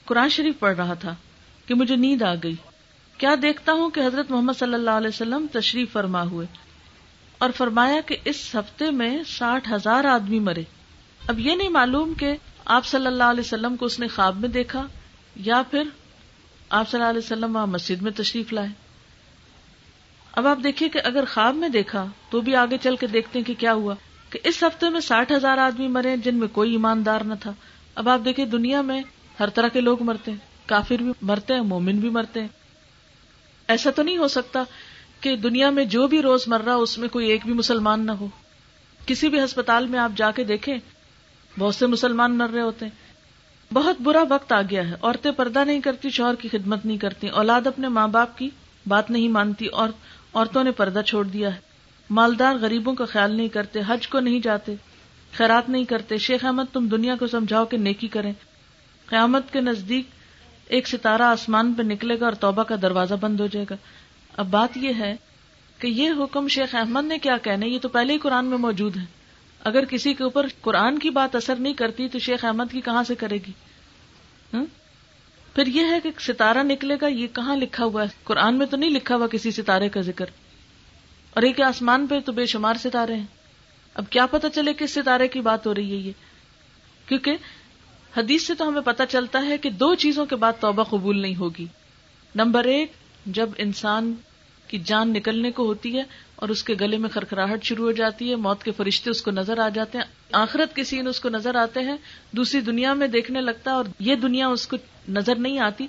قرآن شریف پڑھ رہا تھا کہ مجھے نیند آ گئی۔ کیا دیکھتا ہوں کہ حضرت محمد صلی اللہ علیہ وسلم تشریف فرما ہوئے اور فرمایا کہ اس ہفتے میں ساٹھ ہزار آدمی مرے۔ اب یہ نہیں معلوم کہ آپ صلی اللہ علیہ وسلم کو اس نے خواب میں دیکھا یا پھر آپ صلی اللہ علیہ وسلم وہاں مسجد میں تشریف لائے۔ اب آپ دیکھیے کہ اگر خواب میں دیکھا تو بھی آگے چل کے دیکھتے ہیں کہ کیا ہوا۔ کہ اس ہفتے میں ساٹھ ہزار آدمی مرے جن میں کوئی ایماندار نہ تھا۔ اب آپ دیکھیں دنیا میں ہر طرح کے لوگ مرتے ہیں۔ کافر بھی مرتے ہیں، مومن بھی مرتے ہیں۔ ایسا تو نہیں ہو سکتا کہ دنیا میں جو بھی روز مر رہا اس میں کوئی ایک بھی مسلمان نہ ہو۔ کسی بھی ہسپتال میں آپ جا کے دیکھیں، بہت سے مسلمان مر رہے ہوتے ہیں۔ بہت برا وقت آ گیا ہے۔ عورتیں پردہ نہیں کرتی، شوہر کی خدمت نہیں کرتی۔ اولاد اپنے ماں باپ کی بات نہیں مانتی اور عورتوں نے پردہ چھوڑ دیا ہے۔ مالدار غریبوں کا خیال نہیں کرتے، حج کو نہیں جاتے، خیرات نہیں کرتے۔ شیخ احمد، تم دنیا کو سمجھاؤ کہ نیکی کریں۔ قیامت کے نزدیک ایک ستارہ آسمان پہ نکلے گا اور توبہ کا دروازہ بند ہو جائے گا۔ اب بات یہ ہے کہ یہ حکم شیخ احمد نے کیا کہنا یہ تو پہلے ہی قرآن میں موجود ہے۔ اگر کسی کے اوپر قرآن کی بات اثر نہیں کرتی تو شیخ احمد کی کہاں سے کرے گی؟ ہاں؟ پھر یہ ہے کہ ستارہ نکلے گا، یہ کہاں لکھا ہوا ہے؟ قرآن میں تو نہیں لکھا ہوا کسی ستارے کا ذکر۔ اور ایک آسمان پہ تو بے شمار ستارے ہیں۔ اب کیا پتا چلے کس ستارے کی بات ہو رہی ہے یہ؟ کیونکہ حدیث سے تو ہمیں پتا چلتا ہے کہ دو چیزوں کے بعد توبہ قبول نہیں ہوگی۔ نمبر ایک، جب انسان کی جان نکلنے کو ہوتی ہے اور اس کے گلے میں کھرکھراہٹ شروع ہو جاتی ہے، موت کے فرشتے اس کو نظر آ جاتے ہیں۔ آخرت کے سین اس کو نظر آتے ہیں، دوسری دنیا میں دیکھنے لگتا ہے اور یہ دنیا اس کو نظر نہیں آتی،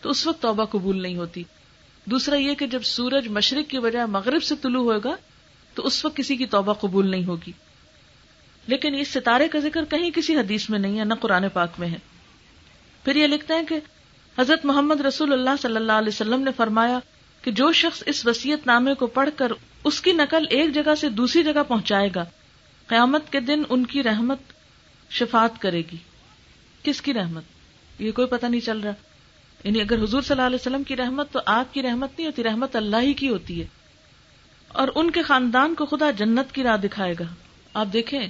تو اس وقت توبہ قبول نہیں ہوتی۔ دوسرا یہ کہ جب سورج مشرق کی بجائے مغرب سے طلوع ہوگا، تو اس وقت کسی کی توبہ قبول نہیں ہوگی۔ لیکن اس ستارے کا ذکر کہیں کسی حدیث میں نہیں ہے، نہ قرآن پاک میں ہے۔ پھر یہ لکھتے ہیں کہ حضرت محمد رسول اللہ صلی اللہ علیہ وسلم نے فرمایا کہ جو شخص اس وسیعت نامے کو پڑھ کر اس کی نقل ایک جگہ سے دوسری جگہ پہنچائے گا، قیامت کے دن ان کی رحمت شفات کرے گی۔ کس کی رحمت؟ یہ کوئی پتہ نہیں چل رہا۔ یعنی اگر حضور صلی اللہ علیہ وسلم کی رحمت تو آپ کی رحمت نہیں ہوتی، رحمت اللہ ہی کی ہوتی ہے۔ اور ان کے خاندان کو خدا جنت کی راہ دکھائے گا۔ آپ دیکھیں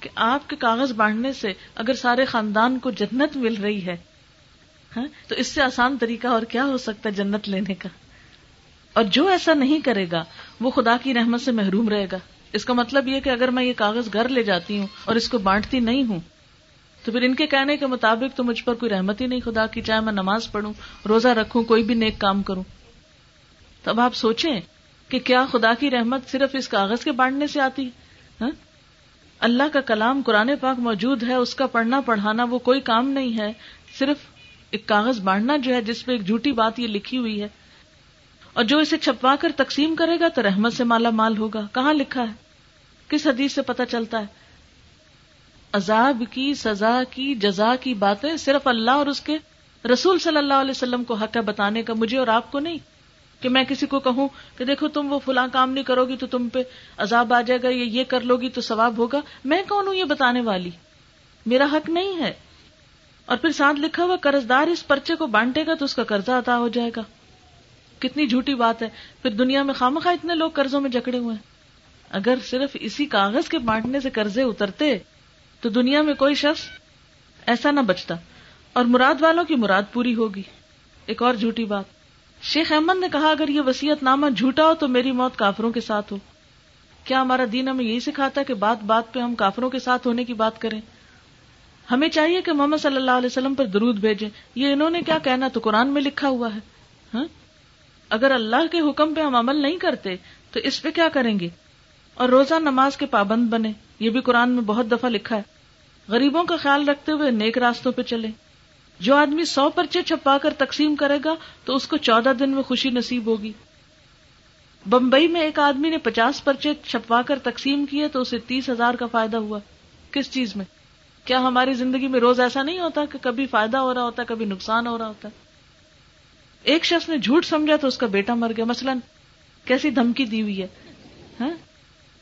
کہ آپ کے کاغذ بانٹنے سے اگر سارے خاندان کو جنت مل رہی ہے ہاں، تو اس سے آسان طریقہ اور کیا ہو سکتا ہے جنت لینے کا؟ اور جو ایسا نہیں کرے گا، وہ خدا کی رحمت سے محروم رہے گا۔ اس کا مطلب یہ کہ اگر میں یہ کاغذ گھر لے جاتی ہوں اور اس کو بانٹتی نہیں ہوں، تو پھر ان کے کہنے کے مطابق تو مجھ پر کوئی رحمت ہی نہیں خدا کی۔ چاہے میں نماز پڑھوں، روزہ رکھوں، کوئی بھی نیک کام کروں۔ تو اب آپ سوچیں کہ کیا خدا کی رحمت صرف اس کاغذ کے بانٹنے سے آتی؟ ہاں؟ اللہ کا کلام قرآن پاک موجود ہے، اس کا پڑھنا پڑھانا وہ کوئی کام نہیں ہے۔ صرف ایک کاغذ بانٹنا جو ہے، جس پہ ایک جھوٹی بات یہ لکھی ہوئی ہے۔ اور جو اسے چھپوا کر تقسیم کرے گا تو رحمت سے مالا مال ہوگا۔ کہاں لکھا ہے؟ کس حدیث سے پتا چلتا ہے؟ عذاب کی سزا کی جزا کی باتیں صرف اللہ اور اس کے رسول صلی اللہ علیہ وسلم کو حق ہے بتانے کا، مجھے اور آپ کو نہیں۔ کہ میں کسی کو کہوں کہ دیکھو تم وہ فلاں کام نہیں کرو گی تو تم پہ عذاب آ جائے گا یا یہ کر لو گی تو ثواب ہوگا۔ میں کون ہوں یہ بتانے والی؟ میرا حق نہیں ہے۔ اور پھر ساتھ لکھا ہوا قرض دار اس پرچے کو بانٹے گا تو اس کا قرضہ عطا ہو جائے گا۔ کتنی جھوٹی بات ہے۔ پھر دنیا میں خامخواہ اتنے لوگ قرضوں میں جکڑے ہوئے ہیں۔ اگر صرف اسی کاغذ کے بانٹنے سے قرضے اترتے، تو دنیا میں کوئی شخص ایسا نہ بچتا۔ اور مراد والوں کی مراد پوری ہوگی۔ ایک اور جھوٹی بات۔ شیخ احمد نے کہا، اگر یہ وسیعت نامہ جھوٹا ہو تو میری موت کافروں کے ساتھ ہو۔ کیا ہمارا دین ہمیں یہی سکھاتا ہے کہ بات بات پہ ہم کافروں کے ساتھ ہونے کی بات کریں؟ ہمیں چاہیے کہ محمد صلی اللہ علیہ وسلم پر درود بھیجیں۔ یہ انہوں نے کیا کہنا تو قرآن میں لکھا ہوا ہے۔ ہاں؟ اگر اللہ کے حکم پہ ہم عمل نہیں کرتے، تو اس پہ کیا کریں گے؟ اور روزہ نماز کے پابند بنے، یہ بھی قرآن میں بہت دفعہ لکھا ہے۔ غریبوں کا خیال رکھتے ہوئے نیک راستوں پہ چلے۔ جو آدمی سو پرچے چھپا کر تقسیم کرے گا، تو اس کو چودہ دن میں خوشی نصیب ہوگی۔ بمبئی میں ایک آدمی نے پچاس پرچے چھپوا کر تقسیم کیے، تو اسے تیس ہزار کا فائدہ ہوا۔ کس چیز میں؟ کیا ہماری زندگی میں روز ایسا نہیں ہوتا کہ کبھی فائدہ ہو رہا ہوتا، کبھی نقصان ہو رہا ہوتا؟ ہے ایک شخص نے جھوٹ سمجھا تو اس کا بیٹا مر گیا۔ مثلا کیسی دھمکی دی ہوئی ہے ہاں؟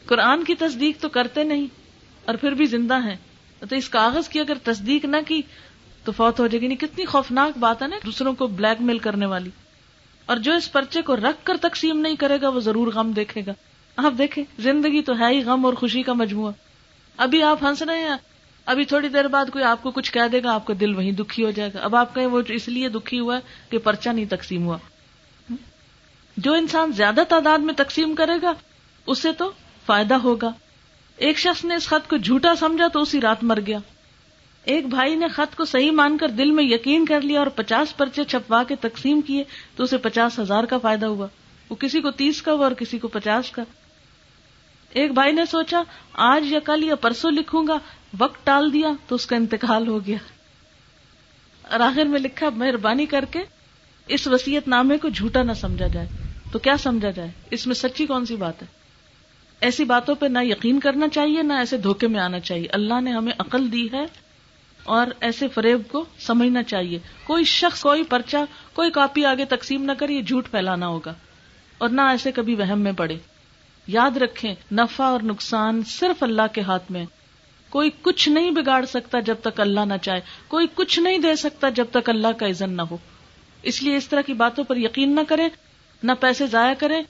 قرآن کی تصدیق تو کرتے نہیں اور پھر بھی زندہ ہیں۔ تو اس کاغذ کی اگر تصدیق نہ کی تو فوت ہو جائے گی۔ نہیں کتنی خوفناک بات ہے نا دوسروں کو بلیک میل کرنے والی۔ اور جو اس پرچے کو رکھ کر تقسیم نہیں کرے گا، وہ ضرور غم دیکھے گا۔ آپ دیکھیں، زندگی تو ہے ہی غم اور خوشی کا مجموعہ۔ ابھی آپ ہنس رہے ہیں ابھی تھوڑی دیر بعد کوئی آپ کو کچھ کہہ دے گا، آپ کا دل وہیں دکھی ہو جائے گا۔ اب آپ کہیں وہ اس لیے دکھی ہوا کہ پرچہ نہیں تقسیم ہوا۔ جو انسان زیادہ تعداد میں تقسیم کرے گا، اسے تو فائدہ ہوگا۔ ایک شخص نے اس خط کو جھوٹا سمجھا تو اسی رات مر گیا۔ ایک بھائی نے خط کو صحیح مان کر دل میں یقین کر لیا اور پچاس پرچے چھپوا کے تقسیم کیے تو اسے پچاس ہزار کا فائدہ ہوا۔ وہ کسی کو تیس کا ہوا اور کسی کو پچاس کا۔ ایک بھائی نے سوچا، آج یا کل یا پرسوں لکھوں گا، وقت ٹال دیا تو اس کا انتقال ہو گیا۔ اور آخر میں لکھا، مہربانی کر کے اس وسیعت نامے کو جھوٹا نہ سمجھا جائے۔ تو کیا سمجھا جائے؟ اس میں سچی کون سی بات ہے؟ ایسی باتوں پہ نہ یقین کرنا چاہیے، نہ ایسے دھوکے میں آنا چاہیے۔ اللہ نے ہمیں عقل دی ہے اور ایسے فریب کو سمجھنا چاہیے۔ کوئی شخص، کوئی پرچا کوئی کاپی آگے تقسیم نہ کرے، یہ جھوٹ پھیلانا ہوگا۔ اور نہ ایسے کبھی وہم میں پڑے۔ یاد رکھیں، نفع اور نقصان صرف اللہ کے ہاتھ میں کوئی کچھ نہیں بگاڑ سکتا جب تک اللہ نہ چاہے۔ کوئی کچھ نہیں دے سکتا جب تک اللہ کا عزن نہ ہو۔ اس لیے اس طرح کی باتوں پر یقین نہ کرے نہ پیسے ضائع کرے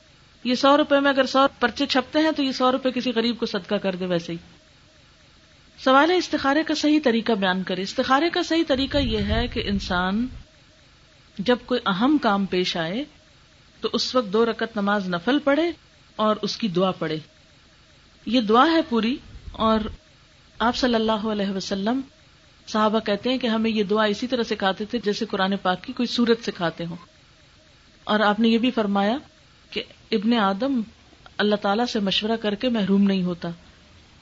یہ سو روپے میں اگر سو پرچے چھپتے ہیں تو یہ سو روپے کسی غریب کو صدقہ کر دے ویسے ہی۔ سوال ہے استخارے کا صحیح طریقہ بیان کرے استخارے کا صحیح طریقہ یہ ہے کہ انسان جب کوئی اہم کام پیش آئے تو اس وقت دو رکت نماز نفل پڑھے۔ اور اس کی دعا پڑھے۔ یہ دعا ہے پوری اور آپ صلی اللہ علیہ وسلم صحابہ کہتے ہیں کہ ہمیں یہ دعا اسی طرح سکھاتے تھے جیسے قرآن پاک کی کوئی سورت سکھاتے ہوں۔ اور آپ نے یہ بھی فرمایا کہ ابن آدم اللہ تعالی سے مشورہ کر کے محروم نہیں ہوتا۔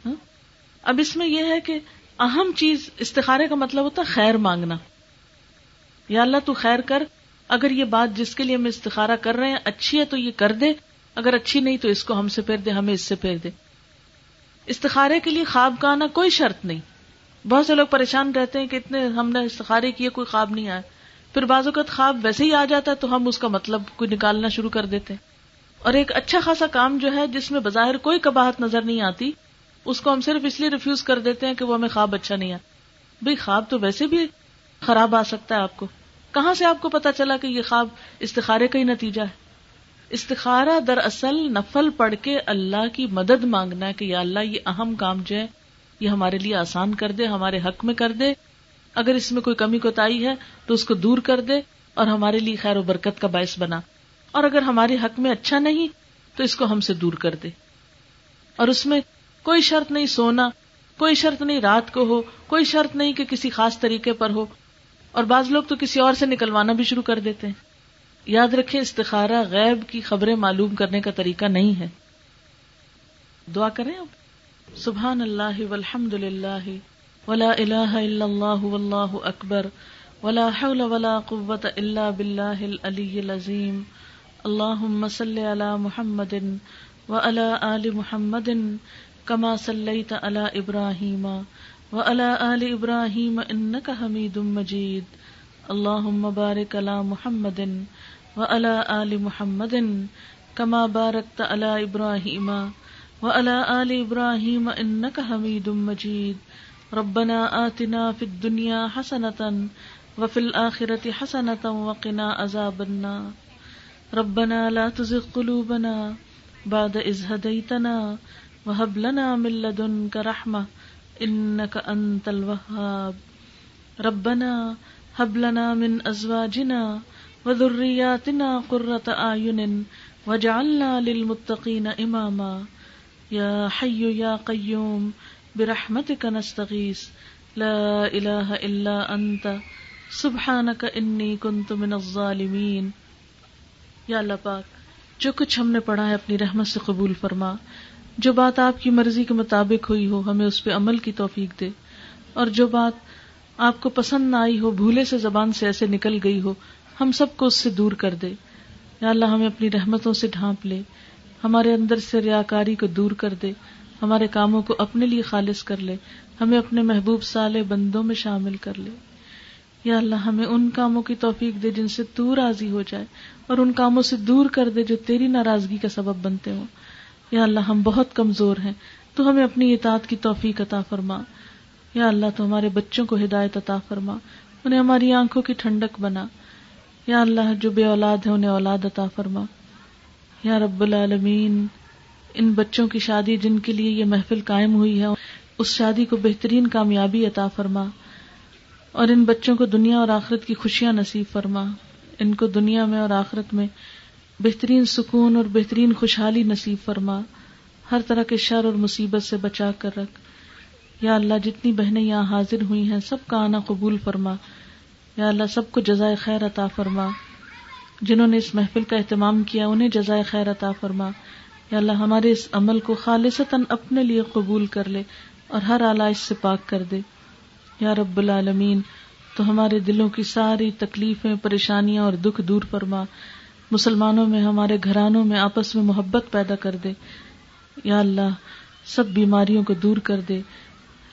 ہاں؟ اب اس میں یہ ہے کہ اہم چیز استخارے کا مطلب ہوتا خیر مانگنا۔ یا اللہ تو خیر کر، اگر یہ بات جس کے لیے ہم استخارہ کر رہے ہیں، اچھی ہے تو یہ کر دے اگر اچھی نہیں تو اس کو ہم سے پھیر دے، ہمیں اس سے پھیر دے۔ استخارے کے لیے خواب کا آنا کوئی شرط نہیں۔ بہت سے لوگ پریشان رہتے ہیں کہ اتنے ہم نے استخارے کیے، کوئی خواب نہیں آیا۔ پھر بعض اوقات خواب ویسے ہی آ جاتا ہے تو ہم اس کا مطلب کوئی نکالنا شروع کر دیتے اور ایک اچھا خاصا کام جو ہے، جس میں بظاہر کوئی کباہت نظر نہیں آتی، اس کو ہم صرف اس لیے ریفیوز کر دیتے ہیں کہ وہ ہمیں خواب اچھا نہیں آ بھائی خواب تو ویسے بھی خراب آ سکتا ہے آپ کو۔ کہاں سے آپ کو پتا چلا کہ یہ خواب استخارے کا ہی نتیجہ ہے؟ استخارہ دراصل نفل پڑھ کے اللہ کی مدد مانگنا ہے کہ یا اللہ یہ اہم کام جو ہے، یہ ہمارے لیے آسان کر دے، ہمارے حق میں کر دے۔ اگر اس میں کوئی کمی کوتاہی ہے تو اس کو دور کر دے اور ہمارے لیے خیر و برکت کا باعث بنا۔ اور اگر ہمارے حق میں اچھا نہیں تو اس کو ہم سے دور کر دے۔ اور اس میں کوئی شرط نہیں سونا، کوئی شرط نہیں رات کو ہو، کوئی شرط نہیں کہ کسی خاص طریقے پر ہو۔ اور بعض لوگ تو کسی اور سے نکلوانا بھی شروع کر دیتے ہیں۔ یاد رکھے استخارہ غیب کی خبریں معلوم کرنے کا طریقہ نہیں ہے۔ دعا کریں اب سبحان اللہ والحمد للہ ولا الہ الا اللہ واللہ اکبر ولا حول ولا قوة الا باللہ العلی العظیم۔ اللہم صلی علی محمد وعلى آل محمد كما صليت على إبراهيم وعلى آل إبراهيم إنك حميد مجيد اللهم بارك على محمد وعلى آل محمد كما باركت على إبراهيم وعلى آل إبراهيم إنك حميد مجيد. ربنا آتنا في الدنيا حسنة وفي الآخرة حسنة وقنا عذاب النار. ربنا لا تزغ قلوبنا بعد إذ هديتنا وهب لنا من لدنك رحمة إنك أنت الوهاب. ربنا هب لنا من أزواجنا وذرياتنا قرة أعين واجعلنا للمتقين إماما. يا حي يا قيوم، برحمتك نستغيث. لا إله إلا أنت. سبحانك إني كنت من الظالمين. یا اللہ پاک، جو کچھ ہم نے پڑھا ہے اپنی رحمت سے قبول فرما۔ جو بات آپ کی مرضی کے مطابق ہوئی ہو، ہمیں اس پہ عمل کی توفیق دے۔ اور جو بات آپ کو پسند نہ آئی ہو، بھولے سے زبان سے ایسے نکل گئی ہو، ہم سب کو اس سے دور کر دے۔ یا اللہ، ہمیں اپنی رحمتوں سے ڈھانپ لے۔ ہمارے اندر سے ریاکاری کو دور کر دے۔ ہمارے کاموں کو اپنے لیے خالص کر لے۔ ہمیں اپنے محبوب سالے بندوں میں شامل کر لے۔ یا اللہ، ہمیں ان کاموں کی توفیق دے جن سے تو راضی ہو جائے اور ان کاموں سے دور کر دے جو تیری ناراضگی کا سبب بنتے ہوں۔ یا اللہ، ہم بہت کمزور ہیں، تو ہمیں اپنی اطاعت کی توفیق عطا فرما۔ یا اللہ تو ہمارے بچوں کو ہدایت عطا فرما، انہیں ہماری آنکھوں کی ٹھنڈک بنا۔ یا اللہ، جو بے اولاد ہے انہیں اولاد عطا فرما۔ یا رب العالمین، ان بچوں کی شادی جن کے لیے یہ محفل قائم ہوئی ہے، اس شادی کو بہترین کامیابی عطا فرما۔ اور ان بچوں کو دنیا اور آخرت کی خوشیاں نصیب فرما۔ ان کو دنیا میں اور آخرت میں بہترین سکون اور بہترین خوشحالی نصیب فرما۔ ہر طرح کے شر اور مصیبت سے بچا کر رکھ۔ یا اللہ جتنی بہنیں یہاں حاضر ہوئی ہیں، سب کا آنا قبول فرما۔ یا اللہ، سب کو جزائے خیر عطا فرما۔ جنہوں نے اس محفل کا اہتمام کیا، انہیں جزائے خیر عطا فرما۔ یا اللہ، ہمارے اس عمل کو خالصتاً اپنے لیے قبول کر لے اور ہر آلائش سے پاک کر دے۔ یا رب العالمین، تو ہمارے دلوں کی ساری تکلیفیں، پریشانیاں اور دکھ دور فرما۔ مسلمانوں میں، ہمارے گھرانوں میں آپس میں محبت پیدا کر دے۔ یا اللہ، سب بیماریوں کو دور کر دے۔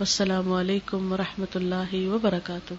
والسلام علیکم ورحمۃ اللہ وبرکاتہ